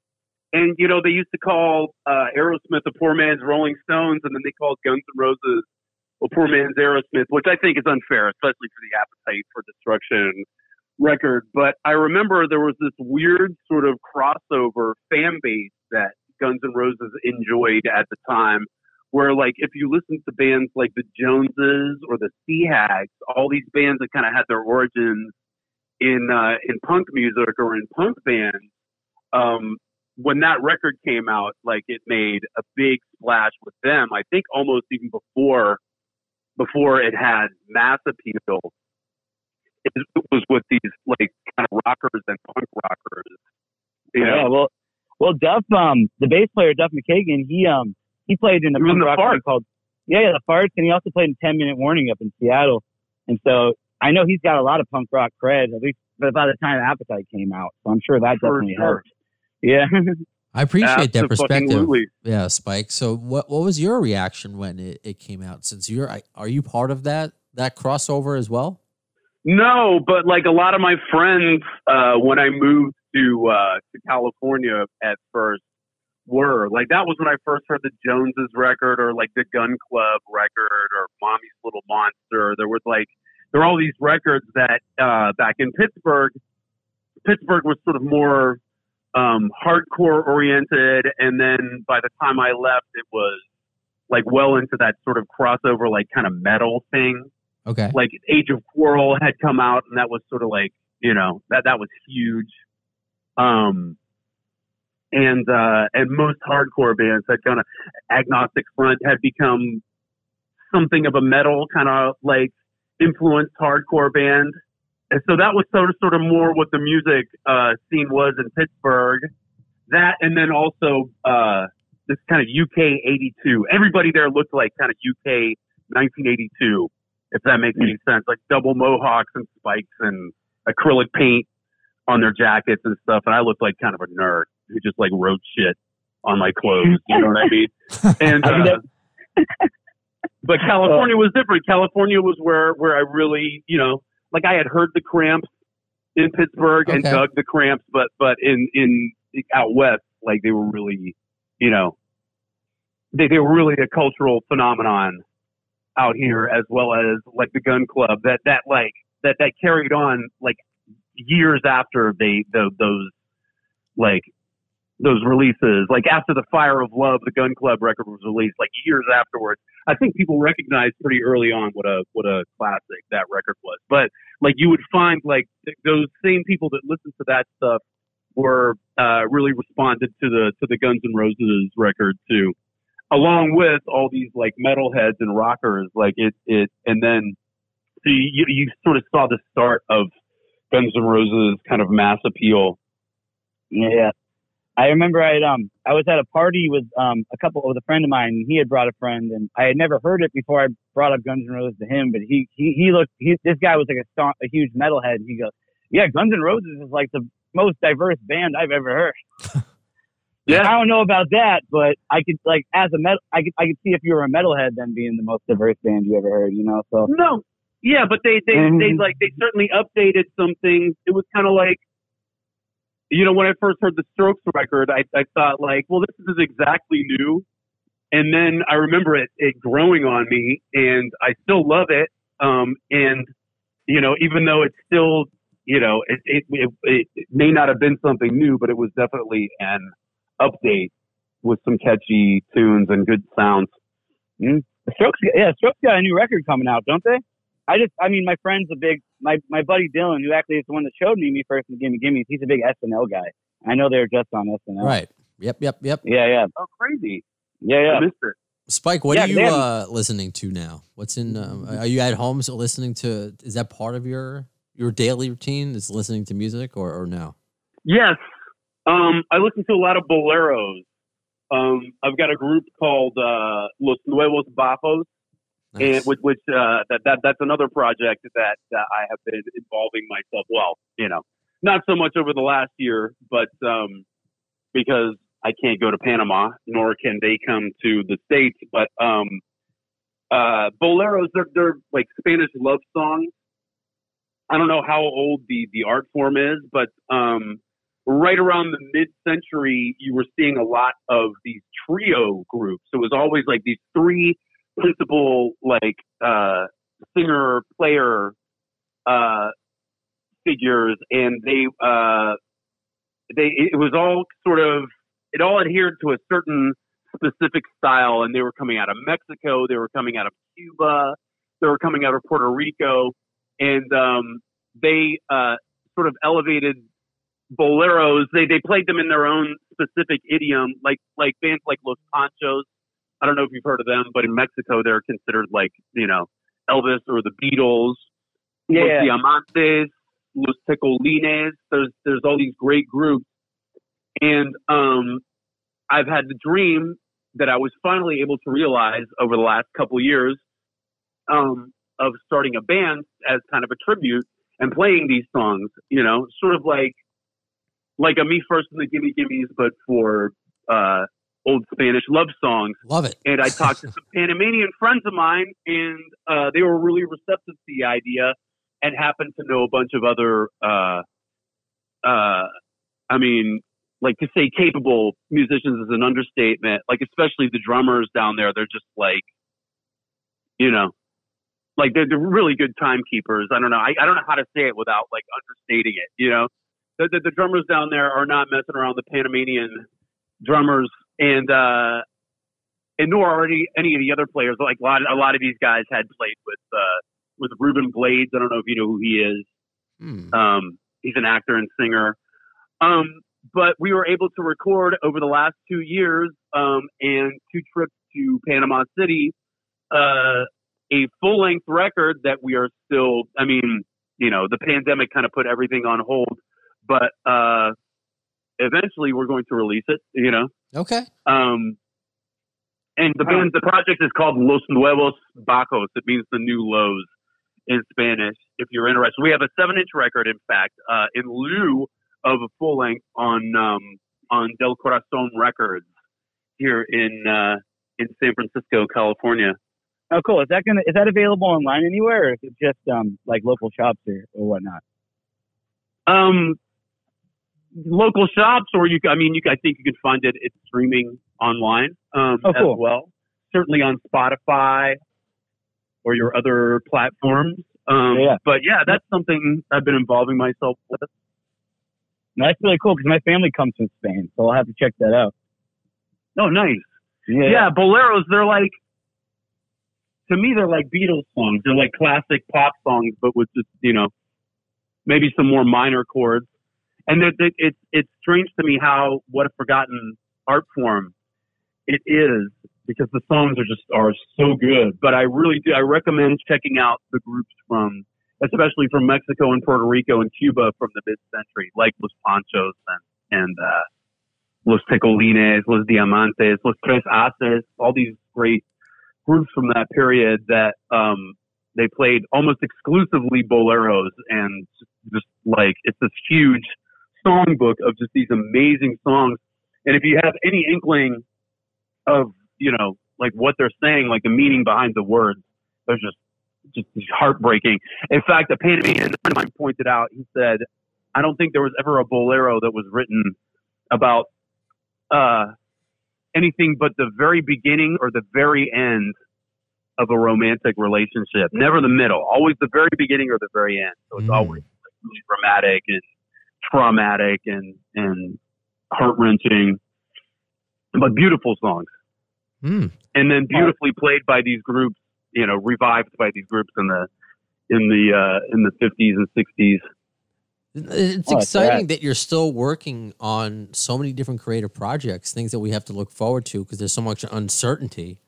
and you know they used to call uh, Aerosmith a poor man's Rolling Stones, and then they called Guns N' Roses a poor man's Aerosmith, which I think is unfair, especially for the Appetite for Destruction record. But I remember there was this weird sort of crossover fan base that Guns N' Roses enjoyed at the time. Where like if you listen to bands like the Joneses or the Sea Hags, all these bands that kind of had their origins in uh, in punk music or in punk bands, um, when that record came out, like it made a big splash with them. I think almost even before before it had mass appeal. It was with these like kind of rockers and punk rockers. You know? Yeah. Well, well, Duff, um, the bass player Duff McKagan, he um, he played in a punk rock band called yeah, yeah, the Fartz, and he also played in Ten Minute Warning up in Seattle. And so I know he's got a lot of punk rock cred, at least by the time Appetite came out. So I'm sure that For definitely sure. helped. Yeah. I appreciate that perspective. Yeah, Spike. So what what was your reaction when it, it came out? Since you're are you part of that that crossover as well? No, but like a lot of my friends, uh, when I moved to uh, to California at first, were like that was when I first heard the Joneses record or like the Gun Club record or Mommy's Little Monster. There was like there were all these records that uh, back in Pittsburgh, Pittsburgh was sort of more um, hardcore oriented, and then by the time I left, it was like well into that sort of crossover, like kind of metal thing Okay. like Age of Quarrel had come out, and that was sort of like you know that that was huge. Um, and uh, and most hardcore bands had kind of Agnostic Front had become something of a metal kind of like influenced hardcore band, and so that was sort of sort of more what the music uh, scene was in Pittsburgh. That and then also uh, this kind of UK '82. Everybody there looked like kind of UK 1982 if that makes any sense. Like double mohawks and spikes and acrylic paint on their jackets and stuff. And I looked like kind of a nerd who just like wrote shit on my clothes. You know what I mean? And uh, but uh, California was different. California was where where I really, you know, like I had heard the Cramps in Pittsburgh and Okay. dug the Cramps, but but in in out west, like they were really, you know, they they were really a cultural phenomenon out here as well as like the gun club that that like that that carried on like years after they the, those like those releases like after the fire of love the gun club record was released like years afterwards I think people recognized pretty early on what a what a classic that record was. But like you would find like th- those same people that listened to that stuff were uh, really responded to the to the Guns N' Roses record too, along with all these like metalheads and rockers. Like it it and then so you you sort of saw the start of Guns N' Roses kind of mass appeal. Yeah. I remember I had, um I was at a party with um a couple with a friend of mine. And he had brought a friend, and I had never heard it before. I brought up Guns N' Roses to him, but he he he looked. He, this guy was like a sta- a huge metalhead. And he goes, "Yeah, Guns N' Roses is like the most diverse band I've ever heard." Yeah. I don't know about that, but I could like as a metal, I could I could see if you were a metalhead then being the most diverse band you ever heard. You know, so No, yeah, but they they Mhm. they like they certainly updated some things. It was kind of like, you know, when I first heard the Strokes record, I I thought like, well, this is exactly new, and then I remember it it growing on me, and I still love it. Um, and you know, even though it's still, you know, it it it, it, may not have been something new, but it was definitely an update with some catchy tunes and good sounds. The Strokes, yeah, Strokes got a new record coming out, don't they? I just, I mean, my friend's a big, my my buddy Dylan, who actually is the one that showed me Me First and the Gimme Gimmes. He's a big SNL guy. I know they're just on SNL. Right. Yep. Yep. Yep. Yeah, yeah, Oh, crazy! yeah, I yeah. missed it. Spike, what Yeah, are you have- uh, listening to now? What's in? Um, are you at home so listening to? Is that part of your your daily routine? Is listening to music or or no? Yes. Um, I listen to a lot of boleros. Um, I've got a group called uh, Los Nuevos Bajos, and which, which uh, that, that that's another project that, that I have been involving myself. Well, you know, not so much over the last year, but um, because I can't go to Panama, nor can they come to the states. But um, uh, boleros, they're, they're like Spanish love songs. I don't know how old the the art form is, but um, right around the mid-century, you were seeing a lot of these trio groups. It was always like these three principal, like uh, singer player uh, figures, and they uh, they it was all sort of it all adhered to a certain specific style, and they were coming out of Mexico, they were coming out of Cuba, they were coming out of Puerto Rico, and um, they uh, sort of elevated boleros. They they played them in their own specific idiom, like like bands like Los Panchos. I don't know if you've heard of them, but in Mexico they're considered like you know Elvis or the Beatles. Yeah, Los. Diamantes, Los Tecolines. There's there's all these great groups, and um, I've had the dream that I was finally able to realize over the last couple years um, of starting a band as kind of a tribute and playing these songs. You know, sort of like like a Me First and the Gimme Gimmes, but for uh, old Spanish love songs Love it. and I talked to some Panamanian friends of mine, and uh, they were really receptive to the idea, and happened to know a bunch of other, uh, uh, I mean, like to say capable musicians is an understatement. Like especially the drummers down there, they're just like, you know, like they're, they're really good timekeepers. I don't know. I, I don't know how to say it without like understating it. You know, the, the, the drummers down there are not messing around. The Panamanian drummers and uh and nor are any any of the other players. Like a lot, a lot of these guys had played with uh, with Ruben Blades. I don't know if you know who he is. Hmm. Um, he's an actor and singer. Um, but we were able to record over the last two years um, and two trips to Panama City uh, a full length record that we are still. I mean, you know, the pandemic kind of put everything on hold, but uh, eventually we're going to release it. You know. Okay. Um, and the band, the project is called Los Nuevos Bajos. It means the new lows in Spanish. If you're interested, we have a seven-inch record, in fact, uh, in lieu of a full length on um, on Del Corazon Records here in uh, in San Francisco, California. Oh, cool. Is that gonna is that available online anywhere, or is it just um like local shops or, or whatnot? Um, local shops, or you, I mean, you, I think you can find it. It's streaming online um, Oh, cool. as well. Certainly on Spotify or your other platforms. Um, Yeah. But yeah, that's something I've been involving myself with. That's really cool because my family comes from Spain, so I'll have to check that out. Oh, nice. Yeah, Yeah, boleros. They're like to me they're like Beatles songs. They're like classic pop songs, but with just you know maybe some more minor chords. And it, it's strange to me how what a forgotten art form it is because the songs are just are so good. But I really do I recommend checking out the groups from especially from Mexico and Puerto Rico and Cuba from the mid century, like Los Panchos and and uh, Los Tecolines, Los Diamantes, Los Tres Ases, all these great groups from that period that um, they played almost exclusively boleros and just like it's this huge songbook of just these amazing songs. And if you have any inkling of, you know, like what they're saying, like the meaning behind the words, they're just just heartbreaking. In fact, a Panamanian friend of mine pointed out, he said, I don't think there was ever a bolero that was written about uh, anything but the very beginning or the very end of a romantic relationship. Never the middle. Always the very beginning or the very end. So it's Mm. always really dramatic and traumatic and and heart wrenching, but beautiful songs. Hmm. And then beautifully played by these groups. You know, revived by these groups in the in the uh, in the fifties and sixties. It's Oh, exciting that you're still working on so many different creative projects, things that we have to look forward to because there's so much uncertainty,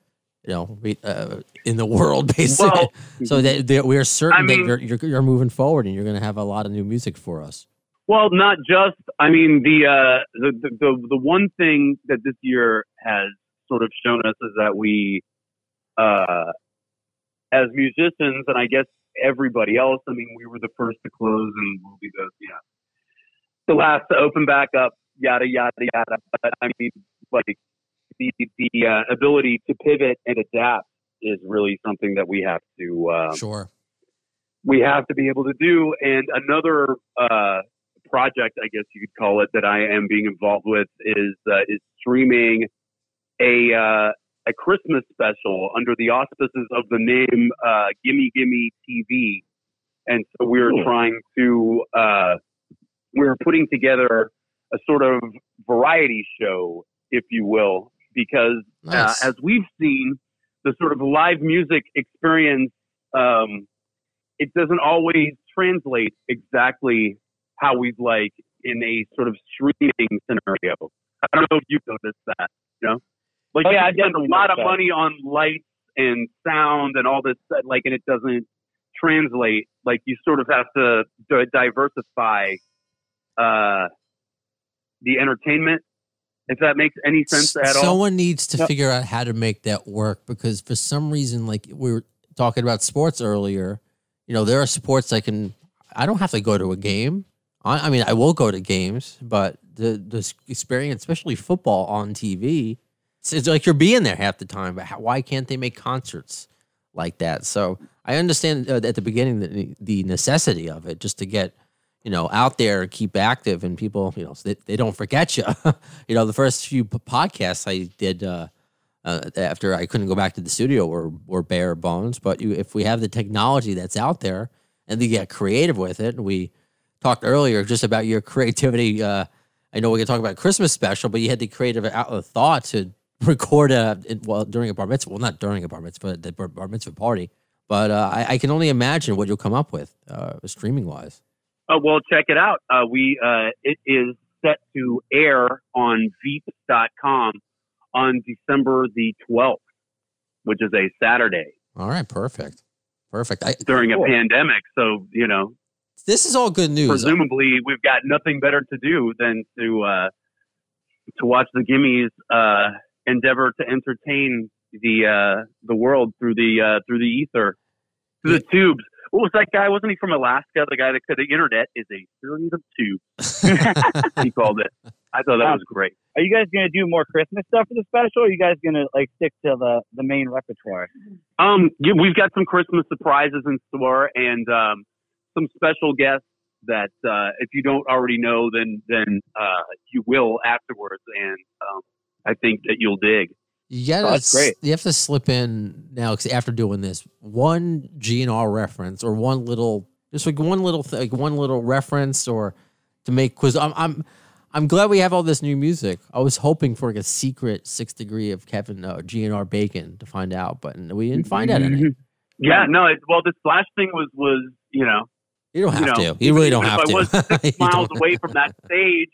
you know, uh, in the world, basically. Well, so that, that we are certain I mean- that you're, you're you're moving forward and you're going to have a lot of new music for us. Well, not just. I mean, the, uh, the the the the one thing that this year has sort of shown us is that we, uh, as musicians, and I guess everybody else. I mean, we were the first to close, and we'll be the yeah, the last to open back up. Yada yada yada. But I mean, like the the uh, ability to pivot and adapt is really something that we have to. Um, sure. we have to be able to do. And another uh, project, I guess you could call it, that I am being involved with is uh, is streaming a uh, a Christmas special under the auspices of the name uh, Gimme Gimme TV. And so we're trying to uh, we're putting together a sort of variety show, if you will, because Nice. uh, as we've seen, the sort of live music experience, um, it doesn't always translate exactly how we'd like in a sort of streaming scenario. I don't know if you've noticed that, you know? Like, Oh, yeah, I've spend a lot of that. money on lights and sound and all this, like, and it doesn't translate. Like, you sort of have to di- diversify uh, the entertainment, if that makes any sense at all. Someone needs to Yep. figure out how to make that work because for some reason, like we were talking about sports earlier, you know, there are sports I can, I don't have to go to a game. I, I mean, I will go to games, but the the experience, especially football on TV, it's, it's like you're being there half the time. But how, why can't they make concerts like that? So I understand uh, at the beginning the, the necessity of it, just to get you know out there keep active, and people you know so they, they don't forget you. you know, the first few podcasts I did. Uh, uh, after I couldn't go back to the studio were were bare bones, but you, if we have the technology that's out there and they get creative with it, and we talked earlier just about your creativity. Uh, I know we can talk about Christmas special, but you had the creative out thought to record a it- well during a bar mitzvah. Well, not during a bar mitzvah, the bar mitzvah party. But uh, I, I can only imagine what you'll come up with uh, streaming wise. Oh, well, check it out. Uh, we uh, it is set to air on Veeps.com on December the 12th, which is a Saturday All right, perfect, perfect. I, during a pandemic. So, you know, this is all good news. presumably we've got nothing better to do than to uh, to watch the Gimmies uh, endeavor to entertain the uh, the world through the uh, through the ether, through the tubes. What was that guy? Wasn't he from Alaska? The guy that said the internet is a series of tubes. he called it. I thought that was great. Are you guys gonna do more Christmas stuff for the special? Or are you guys gonna like stick to the the main repertoire? Um, yeah, we've got some Christmas surprises in store and um, some special guests that uh, if you don't already know, then then uh, you will afterwards, and um, I think that you'll dig. You gotta, Oh. You have to slip in now because after doing this, one GNR reference or one little, just like one little, th- like one little reference, or to make because I'm I'm I'm glad we have all this new music. I was hoping for like a secret sixth degree of Kevin uh, GNR Bacon to find out, but we didn't find out any. Yeah, no. It, well, this Slash thing was was you know You don't have you know to. You really don't if have I to. was six miles away from that stage,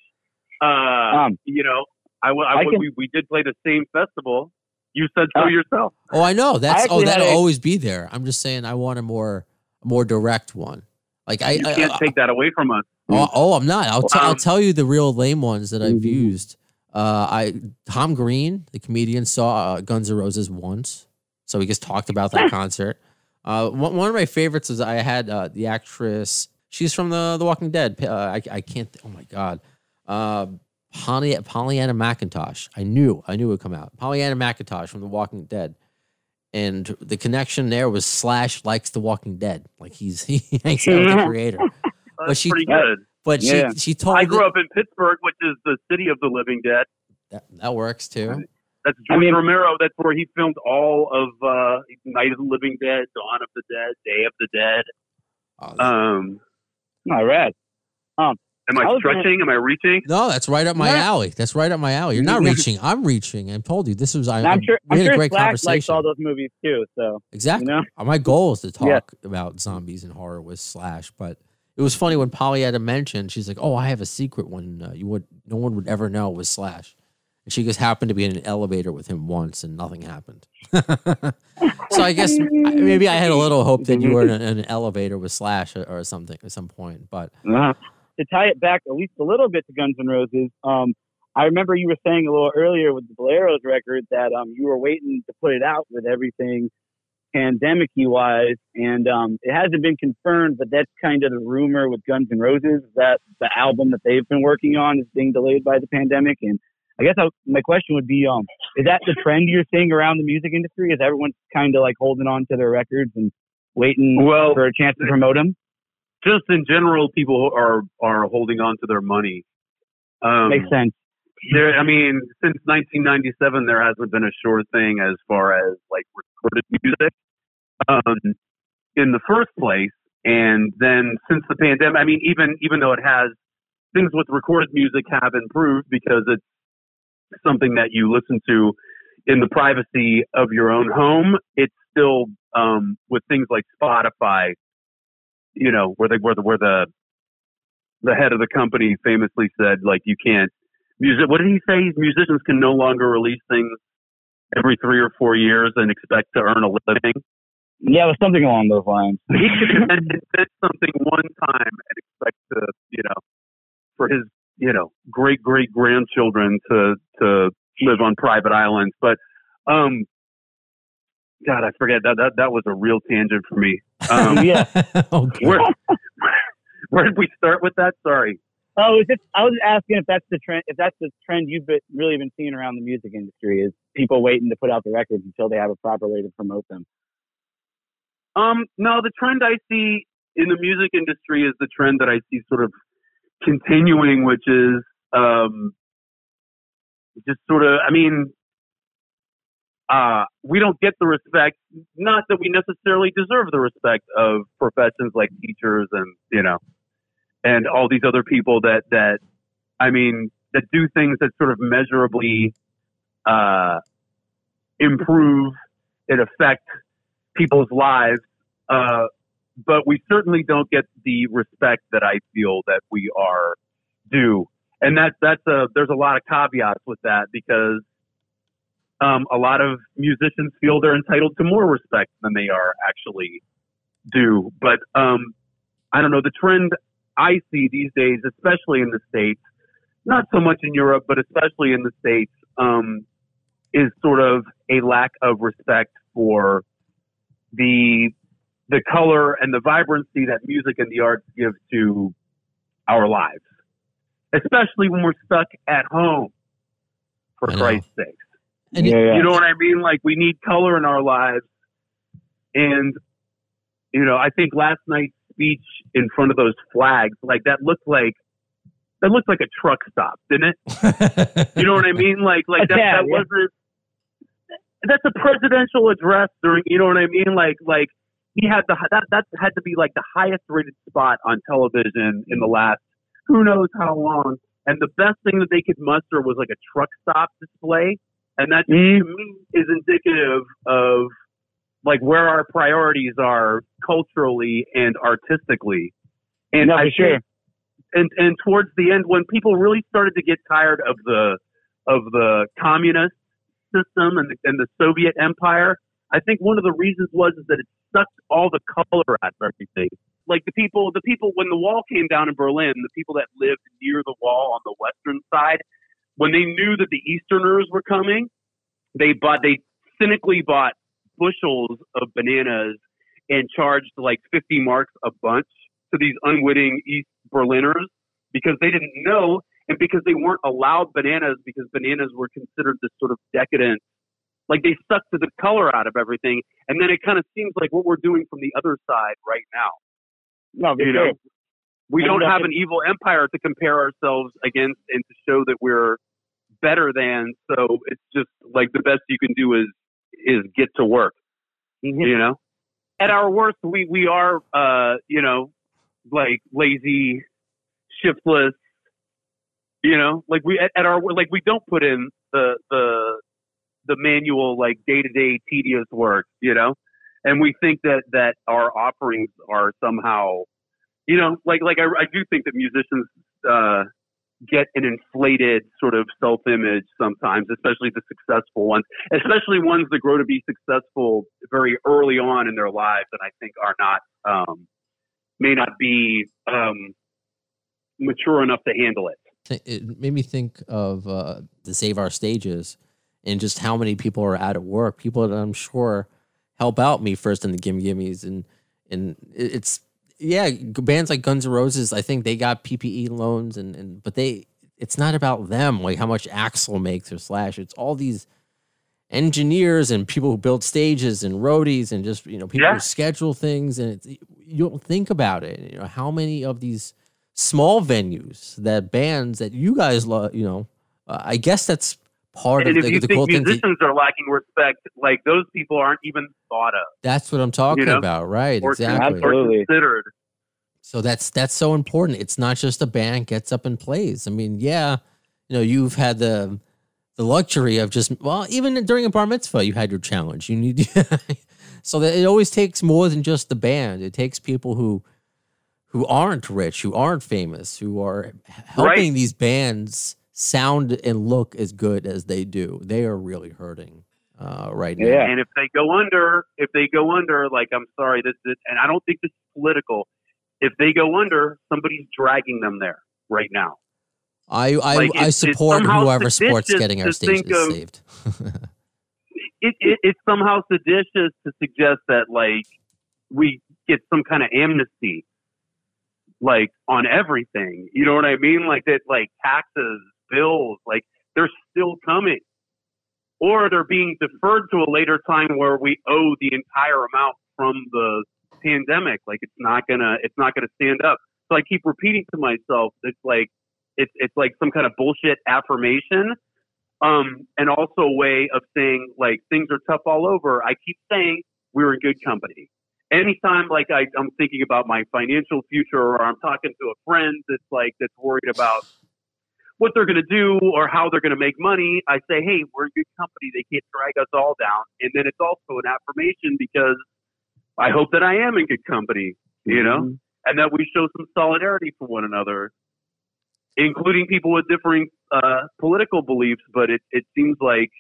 uh, Um, you know, I, w- I I w- can- we we did play the same festival. You said so Uh, yourself. Oh, I know. That's oh, that'll a- always be there. I'm just saying, I want a more more direct one. Like I, You I- can't I- take that away from us. oh, oh, I'm not. I'll, t- I'll Um, tell you the real lame ones that I've Mhm. used. Uh, I Tom Green, the comedian, saw uh, Guns N' Roses once, so we just talked about that concert. Uh, one, one of my favorites is I had uh, the actress. She's from the The Walking Dead. Uh, I, I can't. Oh my god. Uh, Polly, Pollyanna McIntosh. I knew. I knew it would come out. Pollyanna McIntosh from The Walking Dead. And the connection there was Slash likes The Walking Dead. Like he's he hangs out with the creator. That's she- pretty good. But Yeah. she she told I grew up in Pittsburgh, which is the city of the living dead. that, that works too. That's I mean- Romero. That's where he filmed all of uh, Night of the Living Dead, Dawn of the Dead, Day of the Dead. Oh, Um, All right. am I, I was gonna- stretching? Am I reaching? no, that's right up my Yeah. alley. That's right up my alley. You're not reaching. I'm reaching. I told you this was. I, And I'm sure. we I'm had a sure great Slash likes conversation. all those movies too. So exactly. you know. Uh, My goal is to talk Yeah. about zombies and horror with Slash, but it was funny when Polly had to mention. She's like, "Oh, I have a secret one. Uh, you would no one would ever know was Slash." And she just happened to be in an elevator with him once, and nothing happened. so I guess maybe I had a little hope that you were in an, elevator with Slash or, or something at some point. But to tie it back at least a little bit to Guns N' Roses, um, I remember you were saying a little earlier with the Boleros record that um, you were waiting to put it out with everything pandemic wise, and um, it hasn't been confirmed, but that's kind of the rumor with Guns N' Roses that the album that they've been working on is being delayed by the pandemic. And I guess I, my question would be, um, is that the trend you're seeing around the music industry? Is everyone kind of like holding on to their records and waiting Well, for a chance to promote them? just in general, people are are holding on to their money. Um, Makes sense. there, I mean, since 1997, there hasn't been a sure thing as far as like recorded music um, in the first place. And then since the pandemic, I mean, even even though it has things with recorded music have improved because it's something that you listen to in the privacy of your own home, it's still um, with things like Spotify, you know, where they where the where the the head of the company famously said like you can't music. What did he say? Musicians can no longer release things every three or four years and expect to earn a living. Yeah, it was something along those lines. He invent something one time and expect to, you know, for his, you know, great great grandchildren to to live on private islands. But, um, God, I forget that that that was a real tangent for me. Um, Yeah. okay. where where did we start with that? Sorry. Oh, it's just I was asking if that's the trend. If that's the trend you've been, really been seeing around the music industry is people waiting to put out the records until they have a proper way to promote them. Um, no, the trend I see in the music industry is the trend that I see sort of continuing, which is um, just sort of, I mean, uh, we don't get the respect, not that we necessarily deserve the respect of professions like teachers and, you know, and all these other people that, that, I mean, that do things that sort of measurably, uh, improve and affect people's lives. Uh, but we certainly don't get the respect that I feel that we are due. And that's, that's a, there's a lot of caveats with that because, um, a lot of musicians feel they're entitled to more respect than they are actually due. But, um, I don't know, the trend I see these days, especially in the States, not so much in Europe, but especially in the States, um, is sort of a lack of respect for the the color and the vibrancy that music and the arts give to our lives, especially when we're stuck at home. For Christ's sake, And yeah, yeah. you know what I mean? Like we need color in our lives, and you know, I think last night's speech in front of those flags, like that looked like that looked like a truck stop, didn't it? You know what I mean? Like like that, that wasn't that's a presidential address during you know what I mean? Like like he had the that that had to be like the highest rated spot on television in the last who knows how long. and the best thing that they could muster was like a truck stop display, and that Mm. to me is indicative of like where our priorities are culturally and artistically. And No, I sure. and and towards the end, when people really started to get tired of the of the communist system and the, and the Soviet Empire, I think one of the reasons was is that it sucked all the color out of everything. Like the people, the people when the wall came down in Berlin, the people that lived near the wall on the western side, when they knew that the Easterners were coming, they bought they cynically bought bushels of bananas and charged like 50 marks a bunch to these unwitting East Berliners because they didn't know and because they weren't allowed bananas because bananas were considered this sort of decadent like they sucked the color out of everything and then it kind of seems like what we're doing from the other side right now. No, you know we don't have an evil empire to compare ourselves against and to show that we're better than so it's just like the best you can do is is get to work Mhm. you know? At our worst we we are uh you know like lazy shiftless you know? Like we at, at our like we don't put in the the the manual like day-to-day tedious work you know? And we think that that our offerings are somehow you know like like i, I do think that musicians uh get an inflated sort of self-image sometimes especially the successful ones especially ones that grow to be successful very early on in their lives and i think are not um may not be um mature enough to handle it. It made me think of uh, the Save Our Stages and just how many people are out of work. People that I'm sure help out Me First and the Gimme Gimmes. And, and it's, yeah, bands like Guns N' Roses, I think they got PPE loans and, and but they, it's not about them, like how much Axl makes or Slash. It's all these engineers and people who build stages and roadies and just, you know, people Yeah. who schedule things. And it's, you don't think about it. You know, how many of these small venues that bands that you guys love, you know, uh, I guess that's part and of if the, you the think cool thing. that- musicians are lacking respect like those people aren't even thought of that's what I'm talking know, about, right? or, exactly. or Absolutely. considered So that's that's so important. It's not just a band gets up and plays. I mean, yeah, you know, you've had the the luxury of just well, even during a bar mitzvah, you had your challenge. You need so that it always takes more than just the band. It takes people who who aren't rich, who aren't famous, who are helping these bands sound and look as good as they do. They are really hurting uh, right now. Yeah. And if they go under, if they go under, like I'm sorry, this, this and I don't think this is political. If they go under, somebody's dragging them there right now. I I, Like, I it's- it's support whoever supports getting our to stations of- saved. It, it it's somehow seditious to suggest that like we get some kind of amnesty, like on everything. You know what I mean? Like that, like taxes, bills, like they're still coming, or they're being deferred to a later time where we owe the entire amount from the pandemic. Like it's not gonna, it's not gonna stand up. So I keep repeating to myself, it's like, it's it's like some kind of bullshit affirmation, um, and also a way of saying like things are tough all over. I keep saying we're in good company. Anytime like I, I'm thinking about my financial future, or I'm talking to a friend that's like that's worried about what they're going to do or how they're going to make money, I say, hey, we're a good company. They can't drag us all down. And then it's also an affirmation because I hope that I am in good company, you know, Mhm. and that we show some solidarity for one another, including people with differing uh, political beliefs. But it, it seems like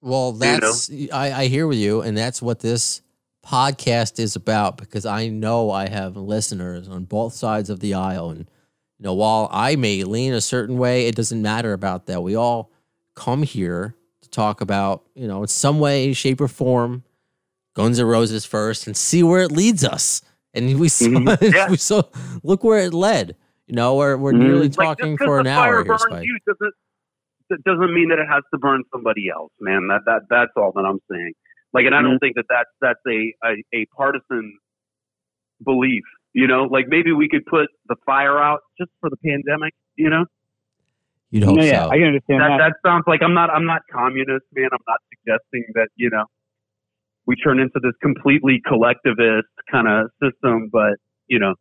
Well, know? that's I, I hear with you, and that's what this podcast is about because I know I have listeners on both sides of the aisle, and you know, while I may lean a certain way, it doesn't matter about that. We all come here to talk about, you know, in some way, shape, or form, Guns N' Roses first, and see where it leads us. And we saw, Mhm. Yeah. we saw, look where it led. You know, we're we're Mhm. nearly talking 'cause for an hour fire here, burns Spike. you doesn't that doesn't mean that it has to burn somebody else, man. That that that's all that I'm saying. Like, and I don't think that that's that's a, a a partisan belief. You know, like maybe we could put the fire out just for the pandemic. You know, You'd hope No, yeah, so. I can understand that that. that sounds like I'm not I'm not communist, man. I'm not suggesting that you know we turn into this completely collectivist kind of system, but you know,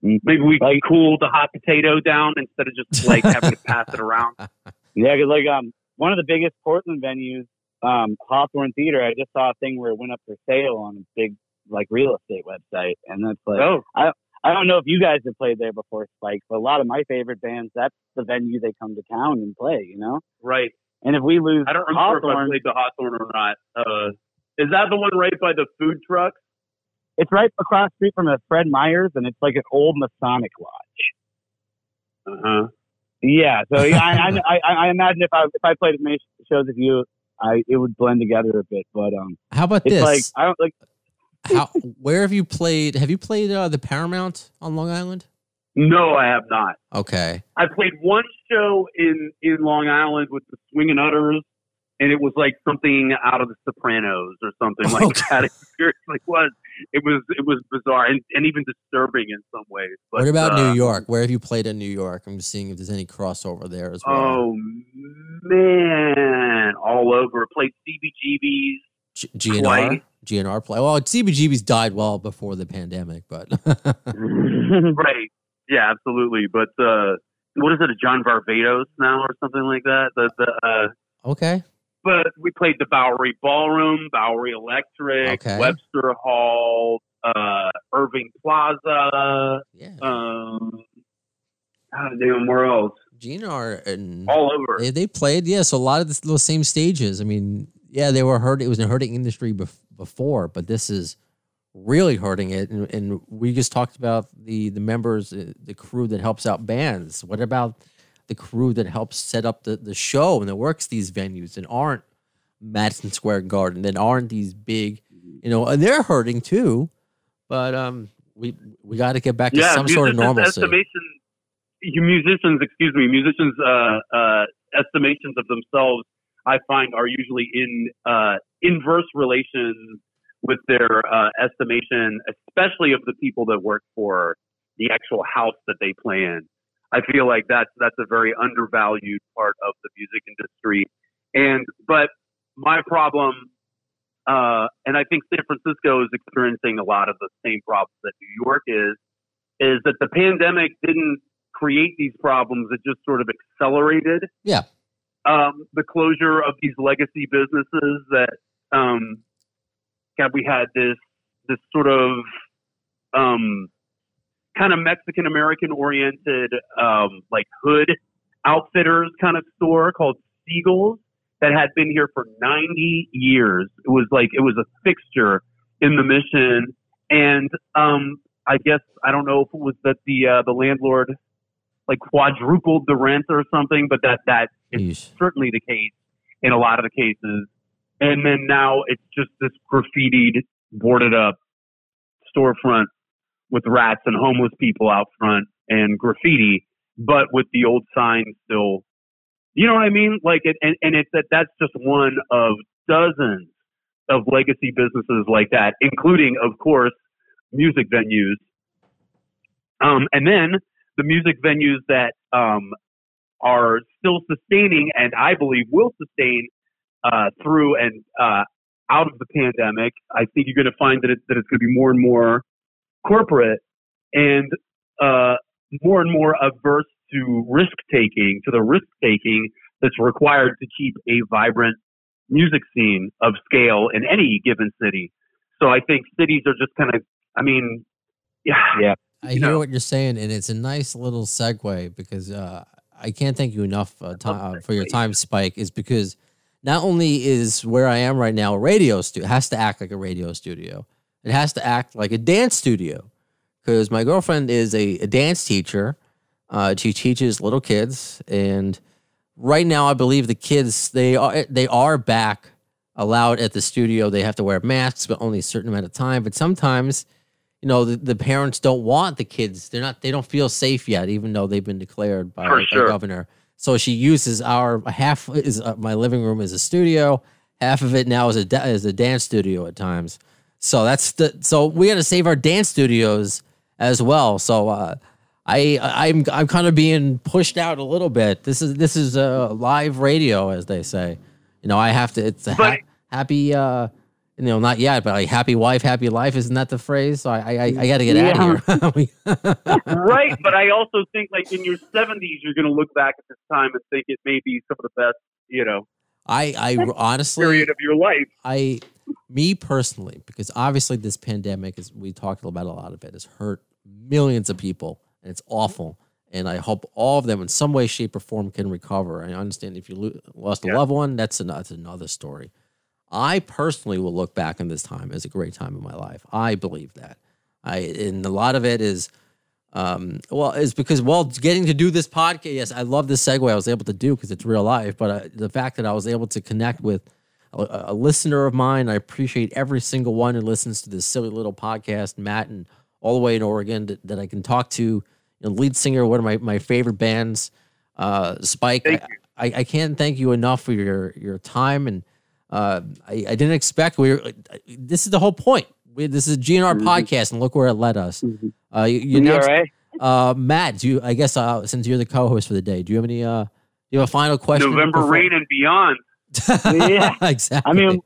Maybe we Like- cool the hot potato down instead of just like having to pass it around. Yeah, 'cause like um, one of the biggest Portland venues, um, Hawthorne Theater. I just saw a thing where it went up for sale on a big like real estate website, and that's like Oh, I don't know if you guys have played there before, Spike, but a lot of my favorite bands, that's the venue they come to town and play. You know, right. and if we lose I don't remember if I Hawthorne, played the Hawthorne or not. Uh, is that the one right by the food truck? it's right across the street from a Fred Meyer's, and it's like an old Masonic lodge. Uh huh. Yeah, so yeah, I, I, I, I imagine if I if I played as many shows as you, I it would blend together a bit. But um, How about it's this? like I don't like How, where have you played? Have you played uh, the Paramount on Long Island? No, I have not. Okay. I played one show in in Long Island with the Swinging Utters, and it was like something out of The Sopranos or something like Okay. that. It seriously was. It was it was bizarre and, and even disturbing in some ways. But, what about uh, New York? Where have you played in New York? I'm just seeing if there's any crossover there as well. Oh man, all over. Played CBGB's. G- GNR? twice. GNR play. Well, CBGB's died well before the pandemic, but right. Yeah, absolutely. But uh, what is it? A John Varvatos now or something like that? The the. Uh, okay. but we played the Bowery Ballroom, Bowery Electric, Okay. Webster Hall, uh, Irving Plaza, Yeah. um, God damn, where else? GNR and All over. they, they played, yeah. So a lot of the, those same stages. I mean, yeah, they were hurt. It was a hurting industry bef- before, but this is really hurting it. And, and we just talked about the the members, uh, the crew that helps out bands. What about the crew that helps set up the, the show and that works these venues and aren't Madison Square Garden, that aren't these big, you know, and they're hurting too. But um, we we got to get back to some sort of normalcy. Estimation, you musicians, excuse me, musicians' uh, uh, estimations of themselves, I find, are usually in uh, inverse relations with their uh, estimation, especially of the people that work for the actual house that they play in. I feel like that's that's a very undervalued part of the music industry, and but my problem, uh, and I think San Francisco is experiencing a lot of the same problems that New York is, is that the pandemic didn't create these problems; it just sort of accelerated. Yeah. Um, the closure of these legacy businesses that, um, God, we had this this sort of um, kind of Mexican American oriented, um, like hood outfitters kind of store called Siegel's that had been here for 90 years. It was like, it was a fixture in the mission. And, um, I guess, I don't know if it was that the, uh, the landlord like quadrupled the rent or something, but that, that is certainly the case in a lot of the cases. And then now it's just this graffitied, boarded up storefront with rats and homeless people out front and graffiti, but with the old sign still. You know what I mean? Like it, and, and it's that that's just one of dozens of legacy businesses like that, including, of course, music venues. Um, and then the music venues that um, are still sustaining, and I believe will sustain uh, through and uh, out of the pandemic. I think you're going to find that, it, that it's going to be more and more corporate and uh, more and more averse to risk taking, to the risk taking that's required to keep a vibrant music scene of scale in any given city. So I think cities are just kind of, I mean, yeah, Yeah. I hear know. what you're saying, and it's a nice little segue because uh, I can't thank you enough uh, uh, for your time, Spike. Is because not only is where I am right now a radio studio, it has to act like a radio studio. It has to act like a dance studio because my girlfriend is a, a dance teacher. Uh, she teaches little kids, and right now I believe the kids they are they are back allowed at the studio. They have to wear masks, but only a certain amount of time. But sometimes you know the, the parents don't want the kids they're not they don't feel safe yet even though they've been declared by the sure. governor so she uses our half is uh, my living room as a studio half of it now is a da- is a dance studio at times so that's the so we got to save our dance studios as well so uh I I'm I'm kind of being pushed out a little bit. This is this is a live radio, as they say. You know, I have to. It's a ha- happy. uh you know, not yet, but like happy wife, happy life. Isn't that the phrase? So I, I, I got to get Yeah. out of here. right, but I also think like in your 70s, you're going to look back at this time and think it may be some of the best, you know, I, I honestly, period of your life. I, me personally, because obviously this pandemic is, we talked about a lot of it, has hurt millions of people and it's awful. And I hope all of them in some way, shape, or form can recover. I understand if you lo- lost a Yeah. loved one, that's, an, that's another story. I personally will look back on this time as a great time in my life. I believe that. I and a lot of it is, um, well, is because well, getting to do this podcast. Yes, I love this segue I was able to do because it's real life. But uh, the fact that I was able to connect with a, a listener of mine, I appreciate every single one who listens to this silly little podcast, Matt, and all the way in Oregon that, that I can talk to. You know, lead singer, of one of my my favorite bands, uh, Spike. Thank I, I, I can't thank you enough for your your time and uh, I, I didn't expect we were. This is the whole point. We, this is a GNR podcast, and look where it led us. Uh, you, you You all announced, right? uh, Matt. Do you? I guess uh, since you're the co-host for the day, do you have any? Uh, do you have a final question? November rain and beyond. Yeah. exactly. I mean,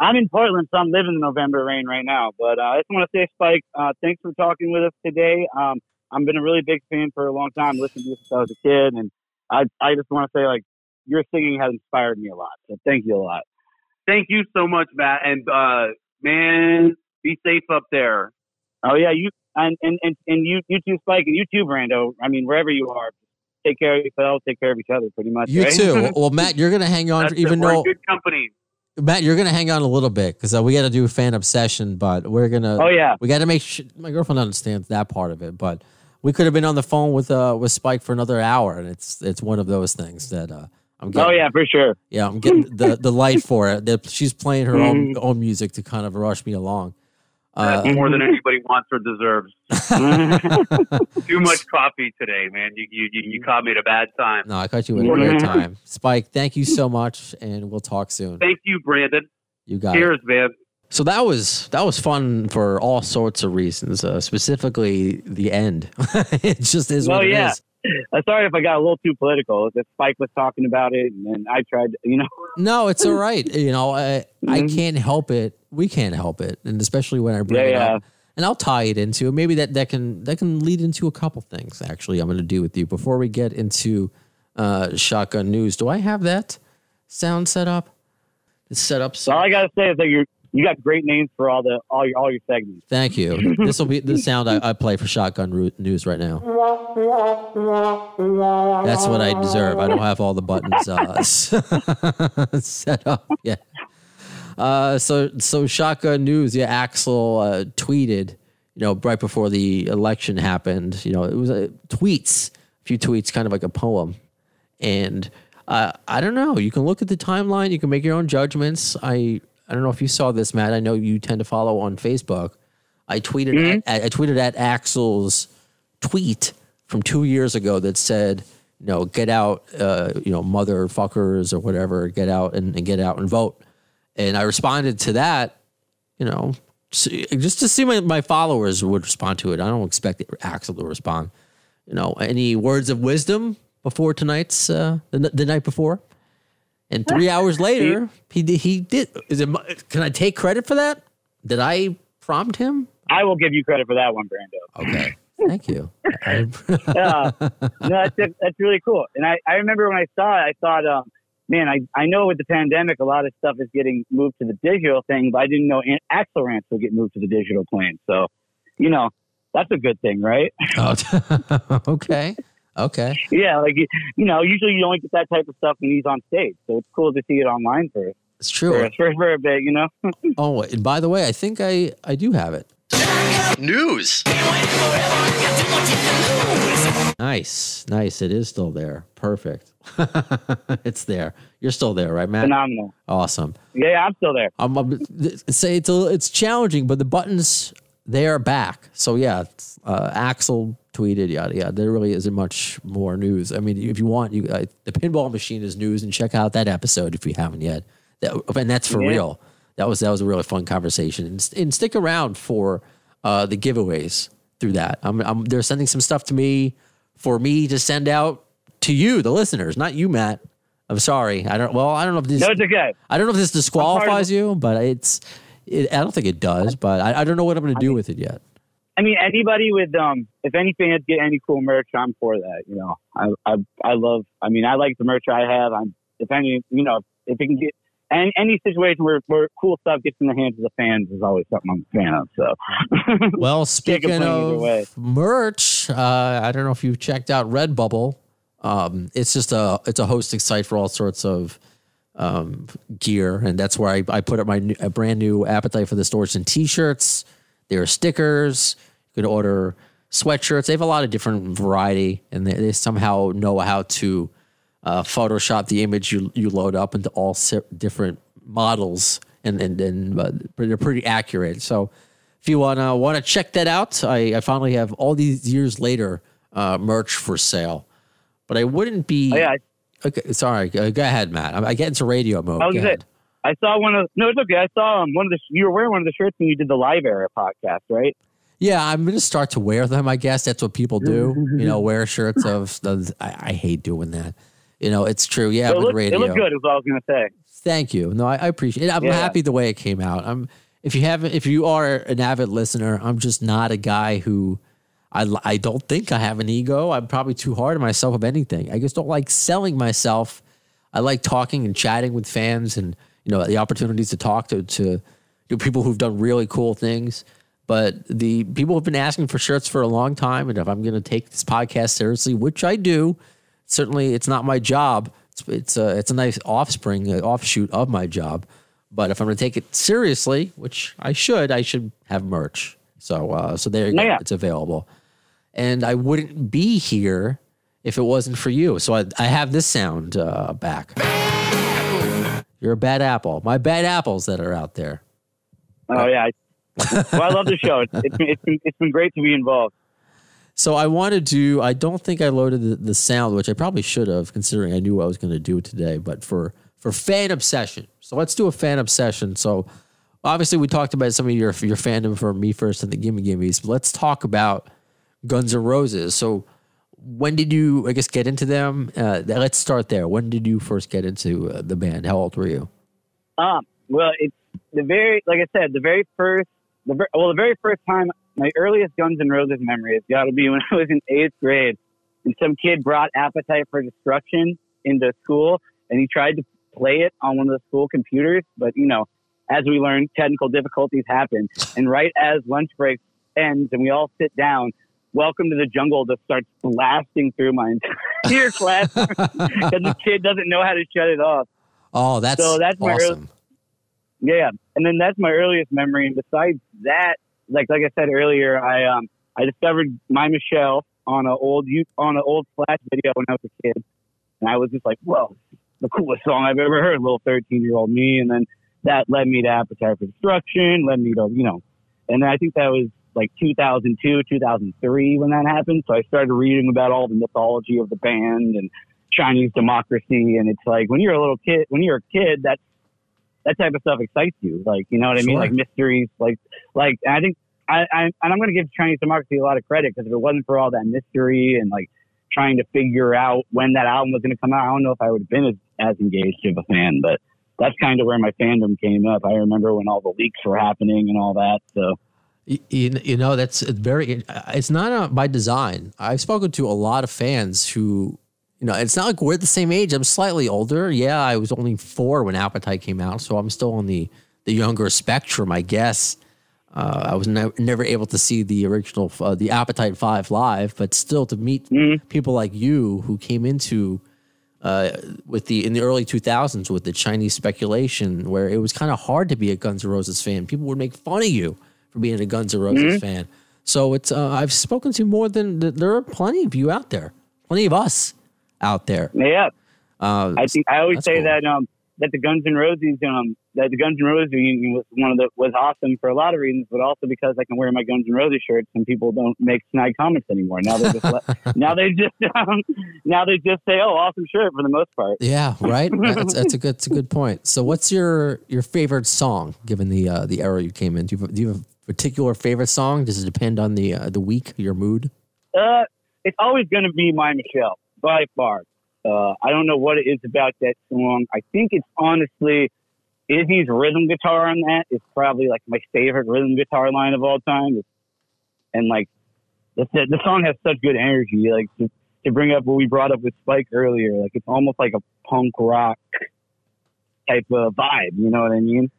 I'm in Portland, so I'm living in November rain right now. But uh, I just want to say, Spike, uh, thanks for talking with us today. Um, I've been a really big fan for a long time, listening to you since I was a kid, and I I just want to say, like, your singing has inspired me a lot. So thank you a lot. Thank you so much, Matt. And, uh, man, be safe up there. Oh yeah, you and and and, and you you too, Spike, and you too, Brando. I mean, wherever you are, take care of yourselves, take care of each other, pretty much. you right? too. Well, Matt, you're gonna hang on, That's even though good company. Matt, you're gonna hang on a little bit because uh, we got to do fan obsession, but we're gonna. Oh yeah, We got to make sure my girlfriend understands that part of it, but we could have been on the phone with uh with Spike for another hour, and it's it's one of those things that uh I'm getting. oh yeah, for sure. yeah, I'm getting the the light for it. That she's playing her own own music to kind of rush me along. Uh, That's more than anybody wants or deserves. Too much coffee today, man. You, you, you, you caught me at a bad time. no, I caught you at a great time, Spike. Thank you so much, and we'll talk soon. Thank you, Brandon. You got it. Cheers, man. So that was that was fun for all sorts of reasons. Uh, specifically, the end. it just is Oh, what it yeah. is. Sorry if I got a little too political. If Spike was talking about it, and, I tried, to, you know. No, it's all right. You know, I I Mhm. can't help it. We can't help it, and especially when I bring Yeah, it yeah. up. And I'll tie it into maybe that that can that can lead into a couple things. Actually, I'm going to do with you before we get into uh, shotgun news. Do I have that sound set up? It's set up. So All I gotta say is that you you got great names for all the all your all your segments. thank you. this will be the sound I, I play for shotgun news right now. That's what I deserve. I don't have all the buttons uh, set up yet. Uh, so so shotgun news. Yeah, Axl uh, tweeted, you know, right before the election happened. You know, it was uh, tweets, a few tweets, kind of like a poem, and uh, I don't know. You can look at the timeline. You can make your own judgments. I I don't know if you saw this, Matt. I know you tend to follow on Facebook. I tweeted at, I tweeted at Axl's tweet from two years ago that said, you know, get out, uh, you know, motherfuckers or whatever, get out and, and get out and vote. And I responded to that, you know, just to see my, my followers would respond to it. I don't expect Axel to respond. You know, any words of wisdom before tonight's uh, the, the night before? And three hours later, he did, he did. Is it? Can I take credit for that? Did I prompt him? I will give you credit for that one, Brando. Okay, thank you. I- Yeah, no, that's that's really cool. And I, I remember when I saw it, I thought, um, man, I, I know with the pandemic, a lot of stuff is getting moved to the digital thing, but I didn't know An- Axl Rants would get moved to the digital plane. So, you know, that's a good thing, right? Oh, okay. Okay. yeah, like you, you know, usually you only get that type of stuff when he's on stage, so it's cool to see it online for It's true. for, for a bit, you know. Oh, and by the way, I think I I do have it. News. Nice. Nice. It is still there. Perfect. it's there. You're still there, right, Matt? Phenomenal. Awesome. Yeah, yeah, I'm still there. I'm, I'm say it's a, it's challenging, but the buttons they are back. So yeah, uh, Axl tweeted yada yada. There really isn't much more news. I mean, if you want, you uh, the pinball machine is news, and check out that episode if you haven't yet. That, and that's for Yeah. real. That was that was a really fun conversation, and, and stick around for uh, the giveaways through that. I'm, I'm they're sending some stuff to me for me to send out to you, the listeners, not you, Matt. I'm sorry. I don't. Well, I don't know if this. No, it's okay. I don't know if this disqualifies you, but it's It, I don't think it does, but I, I don't know what I'm going to do with it yet. I mean, anybody with um, if any fans get any cool merch, I'm for that. You know, I I I love. I mean, I like the merch I have. I'm if any, you know, if it can get any any situation where where cool stuff gets in the hands of the fans is always something I'm a fan of. So, Well, speaking of merch, uh, I don't know if you've checked out Redbubble. Um, it's just a it's a hosting site for all sorts of um, gear, and that's where I, I put up my new, a brand new appetite for the stores and T-shirts. There are stickers. You can order sweatshirts. They have a lot of different variety, and they, they somehow know how to uh, Photoshop the image you you load up into all different models, and and and uh, they're pretty accurate. So if you wanna wanna check that out, I, I finally have all these years later uh, merch for sale. But I wouldn't be. oh, yeah, Okay, sorry. Go ahead, Matt. I, get into radio mode. I was Go gonna say, ahead. I saw one of no, it's okay. I saw um, one of the you were wearing one of the shirts when you did the live era podcast, right? Yeah, I'm gonna start to wear them. I guess that's what people do. you know, wear shirts of. The, I, I hate doing that. You know, it's true. Yeah, it with looked, radio. it looked good. Is what I was gonna say. Thank you. No, I, I appreciate it. I'm Yeah. happy the way it came out. I'm if you haven't if you are an avid listener, I'm just not a guy who I I don't think I have an ego. I'm probably too hard on myself of anything. I just don't like selling myself. I like talking and chatting with fans and you know the opportunities to talk to to, to people who've done really cool things. But the people have been asking for shirts for a long time, and if I'm going to take this podcast seriously, which I do, certainly it's not my job. It's it's a it's a nice offspring, uh, offshoot of my job. But if I'm going to take it seriously, which I should, I should have merch. So uh, so there you go. It's available, and I wouldn't be here if it wasn't for you. So I I have this sound uh, back. You're a bad apple. My bad apples that are out there. Oh yeah. I, well, I love the show. It's, it's, been, it's, been, it's been great to be involved. So I wanted to. I don't think I loaded the, the sound, which I probably should have, considering I knew what I was going to do today. But for for fan obsession, so let's do a fan obsession. So obviously we talked about some of your your fandom for Me First and the Gimme Gimmes. But let's talk about Guns N' Roses. So when did you, I guess, get into them? Uh, let's start there. When did you first get into uh, the band? How old were you? Um, well, it's the very, like I said, the very first, the ver- well, the very first time, my earliest Guns N' Roses memory has got to be when I was in eighth grade, and some kid brought Appetite for Destruction into school, and he tried to play it on one of the school computers, but you know, as we learned, technical difficulties happen, and right as lunch break ends, and we all sit down. Welcome to the Jungle just starts blasting through my entire class because the kid doesn't know how to shut it off. Oh, that's So that's my early- Yeah, and then that's my earliest memory. And besides that, like like I said earlier, I um I discovered my Michelle on an old you on an old flash video when I was a kid, and I was just like, whoa, the coolest song I've ever heard, little thirteen year old me. And then that led me to Appetite for Destruction, led me to you know, and then I think that was like 2002, 2003 when that happened. So I started reading about all the mythology of the band and Chinese democracy, and it's like when you're a little kid, when you're a kid, that's that type of stuff excites you. Like, you know what I mean? Like mysteries, like, like, and I think I, I and I'm going to give Chinese democracy a lot of credit because if it wasn't for all that mystery and like trying to figure out when that album was going to come out, I don't know if I would have been as, as engaged of a fan, but that's kind of where my fandom came up. I remember when all the leaks were happening and all that. So You, you know that's very. It's not uh, by design. I've spoken to a lot of fans who, you know, it's not like we're the same age. I'm slightly older. Yeah, I was only four when Appetite came out, so I'm still on the the younger spectrum, I guess. Uh, I was ne- never able to see the original, uh, the Appetite Five live, but still to meet people like you who came into uh, with the in the early 2000s with the Chinese speculation, where it was kind of hard to be a Guns N' Roses fan. People would make fun of you for being a Guns N' Roses fan. So it's uh, I've spoken to more than there are plenty of you out there, plenty of us out there. yeah, Uh, I think I always say cool. that um that the Guns N' Roses um that the Guns N' Roses reunion was one of the was awesome for a lot of reasons, but also because I can wear my Guns N' Roses shirts and people don't make snide comments anymore. Now they just let, now they just um, now they just say, "Oh, awesome shirt" for the most part. yeah, right. That's, that's a good. That's a good point. So, what's your your favorite song, given the uh, the era you came in? Do you, do you have particular favorite song? Does it depend on the uh, the week, your mood? Uh, it's always going to be my Michelle by far. Uh, I don't know what it is about that song. I think it's honestly Izzy's rhythm guitar on that is probably like my favorite rhythm guitar line of all time. And like the, the song has such good energy. Like to, to bring up what we brought up with Spike earlier, like it's almost like a punk rock type of vibe. You know what I mean?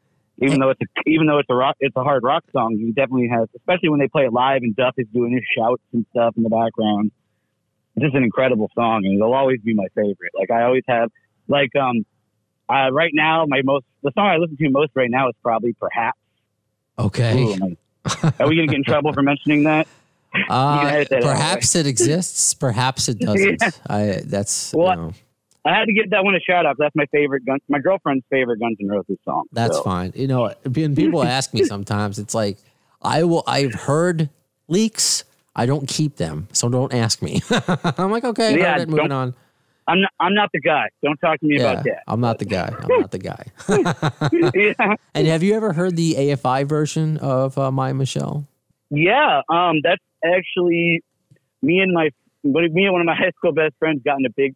Even though it's a, even though it's a rock, it's a hard rock song. You definitely has, especially when they play it live and Duff is doing his shouts and stuff in the background. It's just an incredible song, and it'll always be my favorite. Like I always have, like um, uh, right now my most the song I listen to most right now is probably perhaps. Okay. Ooh, I- are we gonna get in trouble for mentioning that? Uh, perhaps it exists. Perhaps it doesn't. Yeah. I. That's. Well, you know, I had to give that one a shout out. That's my favorite gun, my girlfriend's favorite Guns N' Roses song. That's So, fine. You know, when people ask me sometimes, it's like I will. I've heard leaks. I don't keep them, so don't ask me. I'm like, okay, Yeah, it, moving on. I'm not, I'm not the guy. Don't talk to me Yeah, about that. I'm not the guy. I'm not the guy. yeah. and have you ever heard the AFI version of uh, My Michelle? Yeah, um, that's actually me and my but me and one of my high school best friends got in a big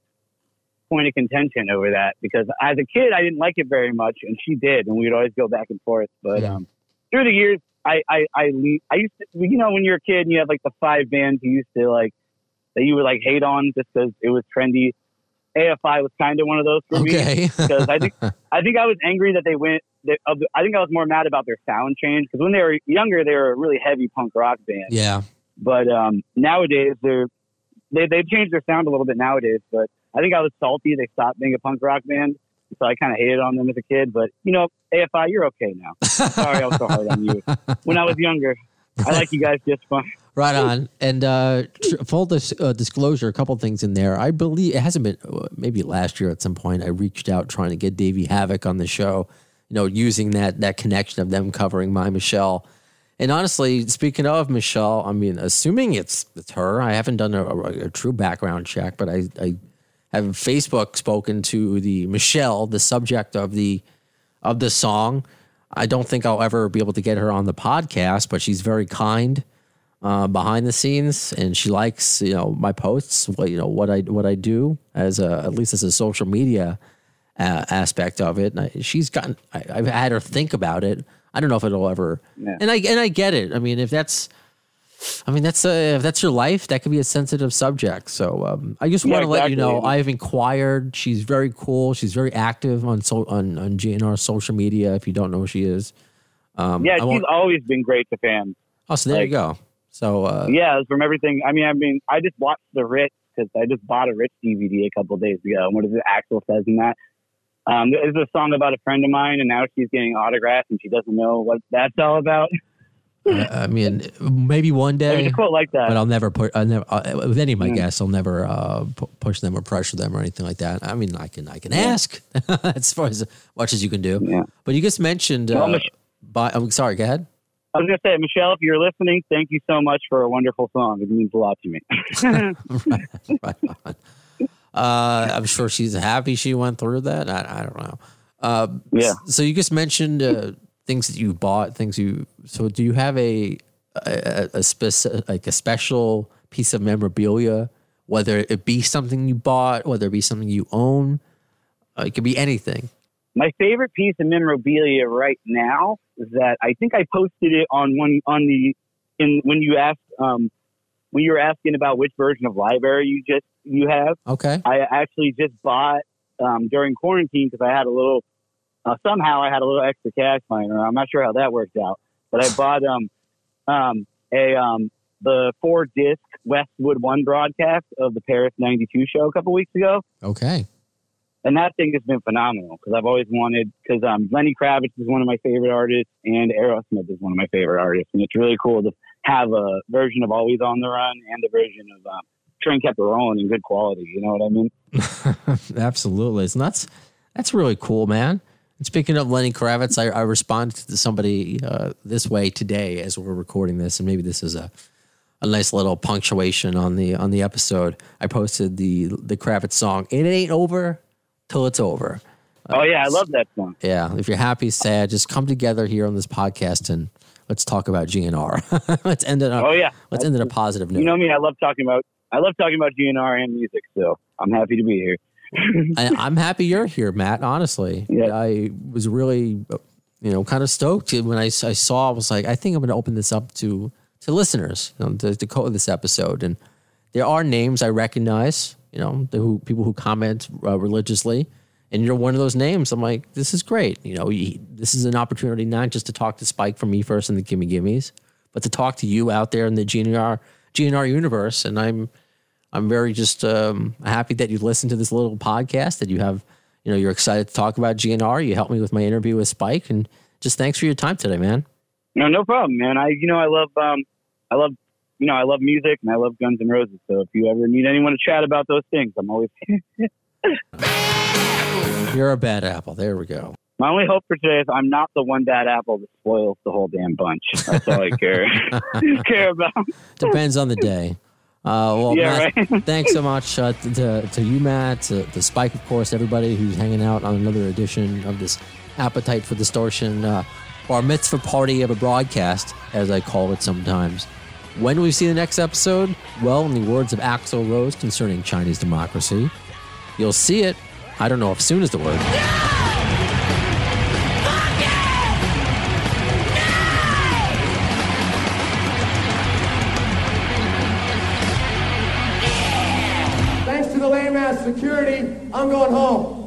point of contention over that because as a kid I didn't like it very much and she did and we'd always go back and forth. But Yeah. um, through the years, I I I, le- I used to you know when you're a kid and you have like the five bands you used to like that you would like hate on just because it was trendy. AFI was kind of one of those for me because I think I think I was angry that they went. They, the- I think I was more mad about their sound change because when they were younger, they were a really heavy punk rock band. yeah. But um, nowadays, they're they they've changed their sound a little bit nowadays. But I think I was salty they stopped being a punk rock band, so I kind of hated on them as a kid. But you know, AFI, you're okay now. Sorry, I was so hard on you when I was younger. I like you guys just fine. Right on. And uh, tr- full dis- uh, disclosure, a couple things in there. I believe it hasn't been uh, maybe last year at some point. I reached out trying to get Davey Havok on the show. You know, using that that connection of them covering my Michelle. And honestly, speaking of Michelle, I mean, assuming it's it's her, I haven't done a, a, a true background check, but I, I have Facebook spoken to the Michelle, the subject of the of the song. I don't think I'll ever be able to get her on the podcast, but she's very kind uh, behind the scenes, and she likes you know my posts, what you know what I what I do as a at least as a social media uh, aspect of it. And I, she's gotten I, I've had her think about it. I don't know if it'll ever, Yeah. and I and I get it. I mean, if that's I mean, that's a, if that's your life, that could be a sensitive subject. So um, I just want to let you know. I've inquired. She's very cool. She's very active on so on on GNR social media. If you don't know who she is, um, Yeah, she's always been great to fans. oh, so there you go. So uh, Yeah, from everything. I mean, I mean, I just watched the Ritz because I just bought a Ritz DVD a couple of days ago. And what is it? Axl says in that. Um, there's a song about a friend of mine, and now she's getting autographs, and she doesn't know what that's all about. I mean, maybe one day. There's a quote like that. but I'll never put. I never uh, with any of my Mm. guests. I'll never uh, pu- push them or pressure them or anything like that. I mean, I can I can ask as far as much as you can do. yeah. But you just mentioned. Well, Uh, Mich- by, I'm sorry. Go ahead. I was gonna say, Michelle, if you're listening, thank you so much for a wonderful song. It means a lot to me. right on. Uh, I'm sure she's happy she went through that. I, I don't know. Uh, Yeah. So you just mentioned uh, things that you bought, things you. So do you have a a, a speci- like a special piece of memorabilia, whether it be something you bought, whether it be something you own? Uh, it could be anything. My favorite piece of memorabilia right now is that I think I posted it on one on the in when you asked um, when you were asking about which version of library you just you have. Okay. I actually just bought um, during quarantine because I had a little uh, somehow I had a little extra cash lying around. I'm not sure how that worked out, but I bought um um a um the four disc Westwood One broadcast of the Paris '92 show a couple weeks ago. Okay. and that thing has been phenomenal because I've always wanted because um, Lenny Kravitz is one of my favorite artists and Aerosmith is one of my favorite artists, and it's really cool to have a version of Always on the Run and the version of um, Train Kept It Rolling in good quality. You know what I mean? Absolutely. So that's that's really cool, man. And speaking of Lenny Kravitz, I, I responded to somebody uh, this way today as we're recording this, and maybe this is a a nice little punctuation on the on the episode. I posted the the Kravitz song. It ain't over till it's over. oh yeah, I love that song. Yeah, if you're happy, sad, just come together here on this podcast and let's talk about GNR. let's end it on Oh yeah, let's end it on a positive note. you know me. I love talking about I love talking about GNR and music, so I'm happy to be here. I'm happy you're here, Matt. Honestly, Yeah. I was really, you know, kind of stoked when I, I saw. I was like, I think I'm going to open this up to to listeners, you know, to, to co this episode. And there are names I recognize, you know, the who people who comment uh, religiously, and you're one of those names. I'm like, this is great. You know, you, this is an opportunity not just to talk to Spike from Me First and the Gimme Gimmes, but to talk to you out there in the GNR GNR universe. And I'm I'm very just um, happy that you listened to this little podcast. That you have, you know, you're excited to talk about GNR. You helped me with my interview with Spike, and just thanks for your time today, man. No, no problem, man. I, you know, I love, um, I love, you know, I love music and I love Guns N' Roses. So if you ever need anyone to chat about those things, I'm always. You're a bad apple. There we go. My only hope for today is I'm not the one bad apple that spoils the whole damn bunch. That's all I care care about. Depends on the day. Uh, well, Yeah, Matt, right. thanks so much uh, to, to you, Matt, to, to Spike, of course, everybody who's hanging out on another edition of this Appetite for Distortion uh, bar mitzvah party of a broadcast, as I call it sometimes. When we see the next episode? Well, in the words of Axl Rose concerning Chinese democracy, you'll see it. I don't know if soon is the word. Thanks I'm going home.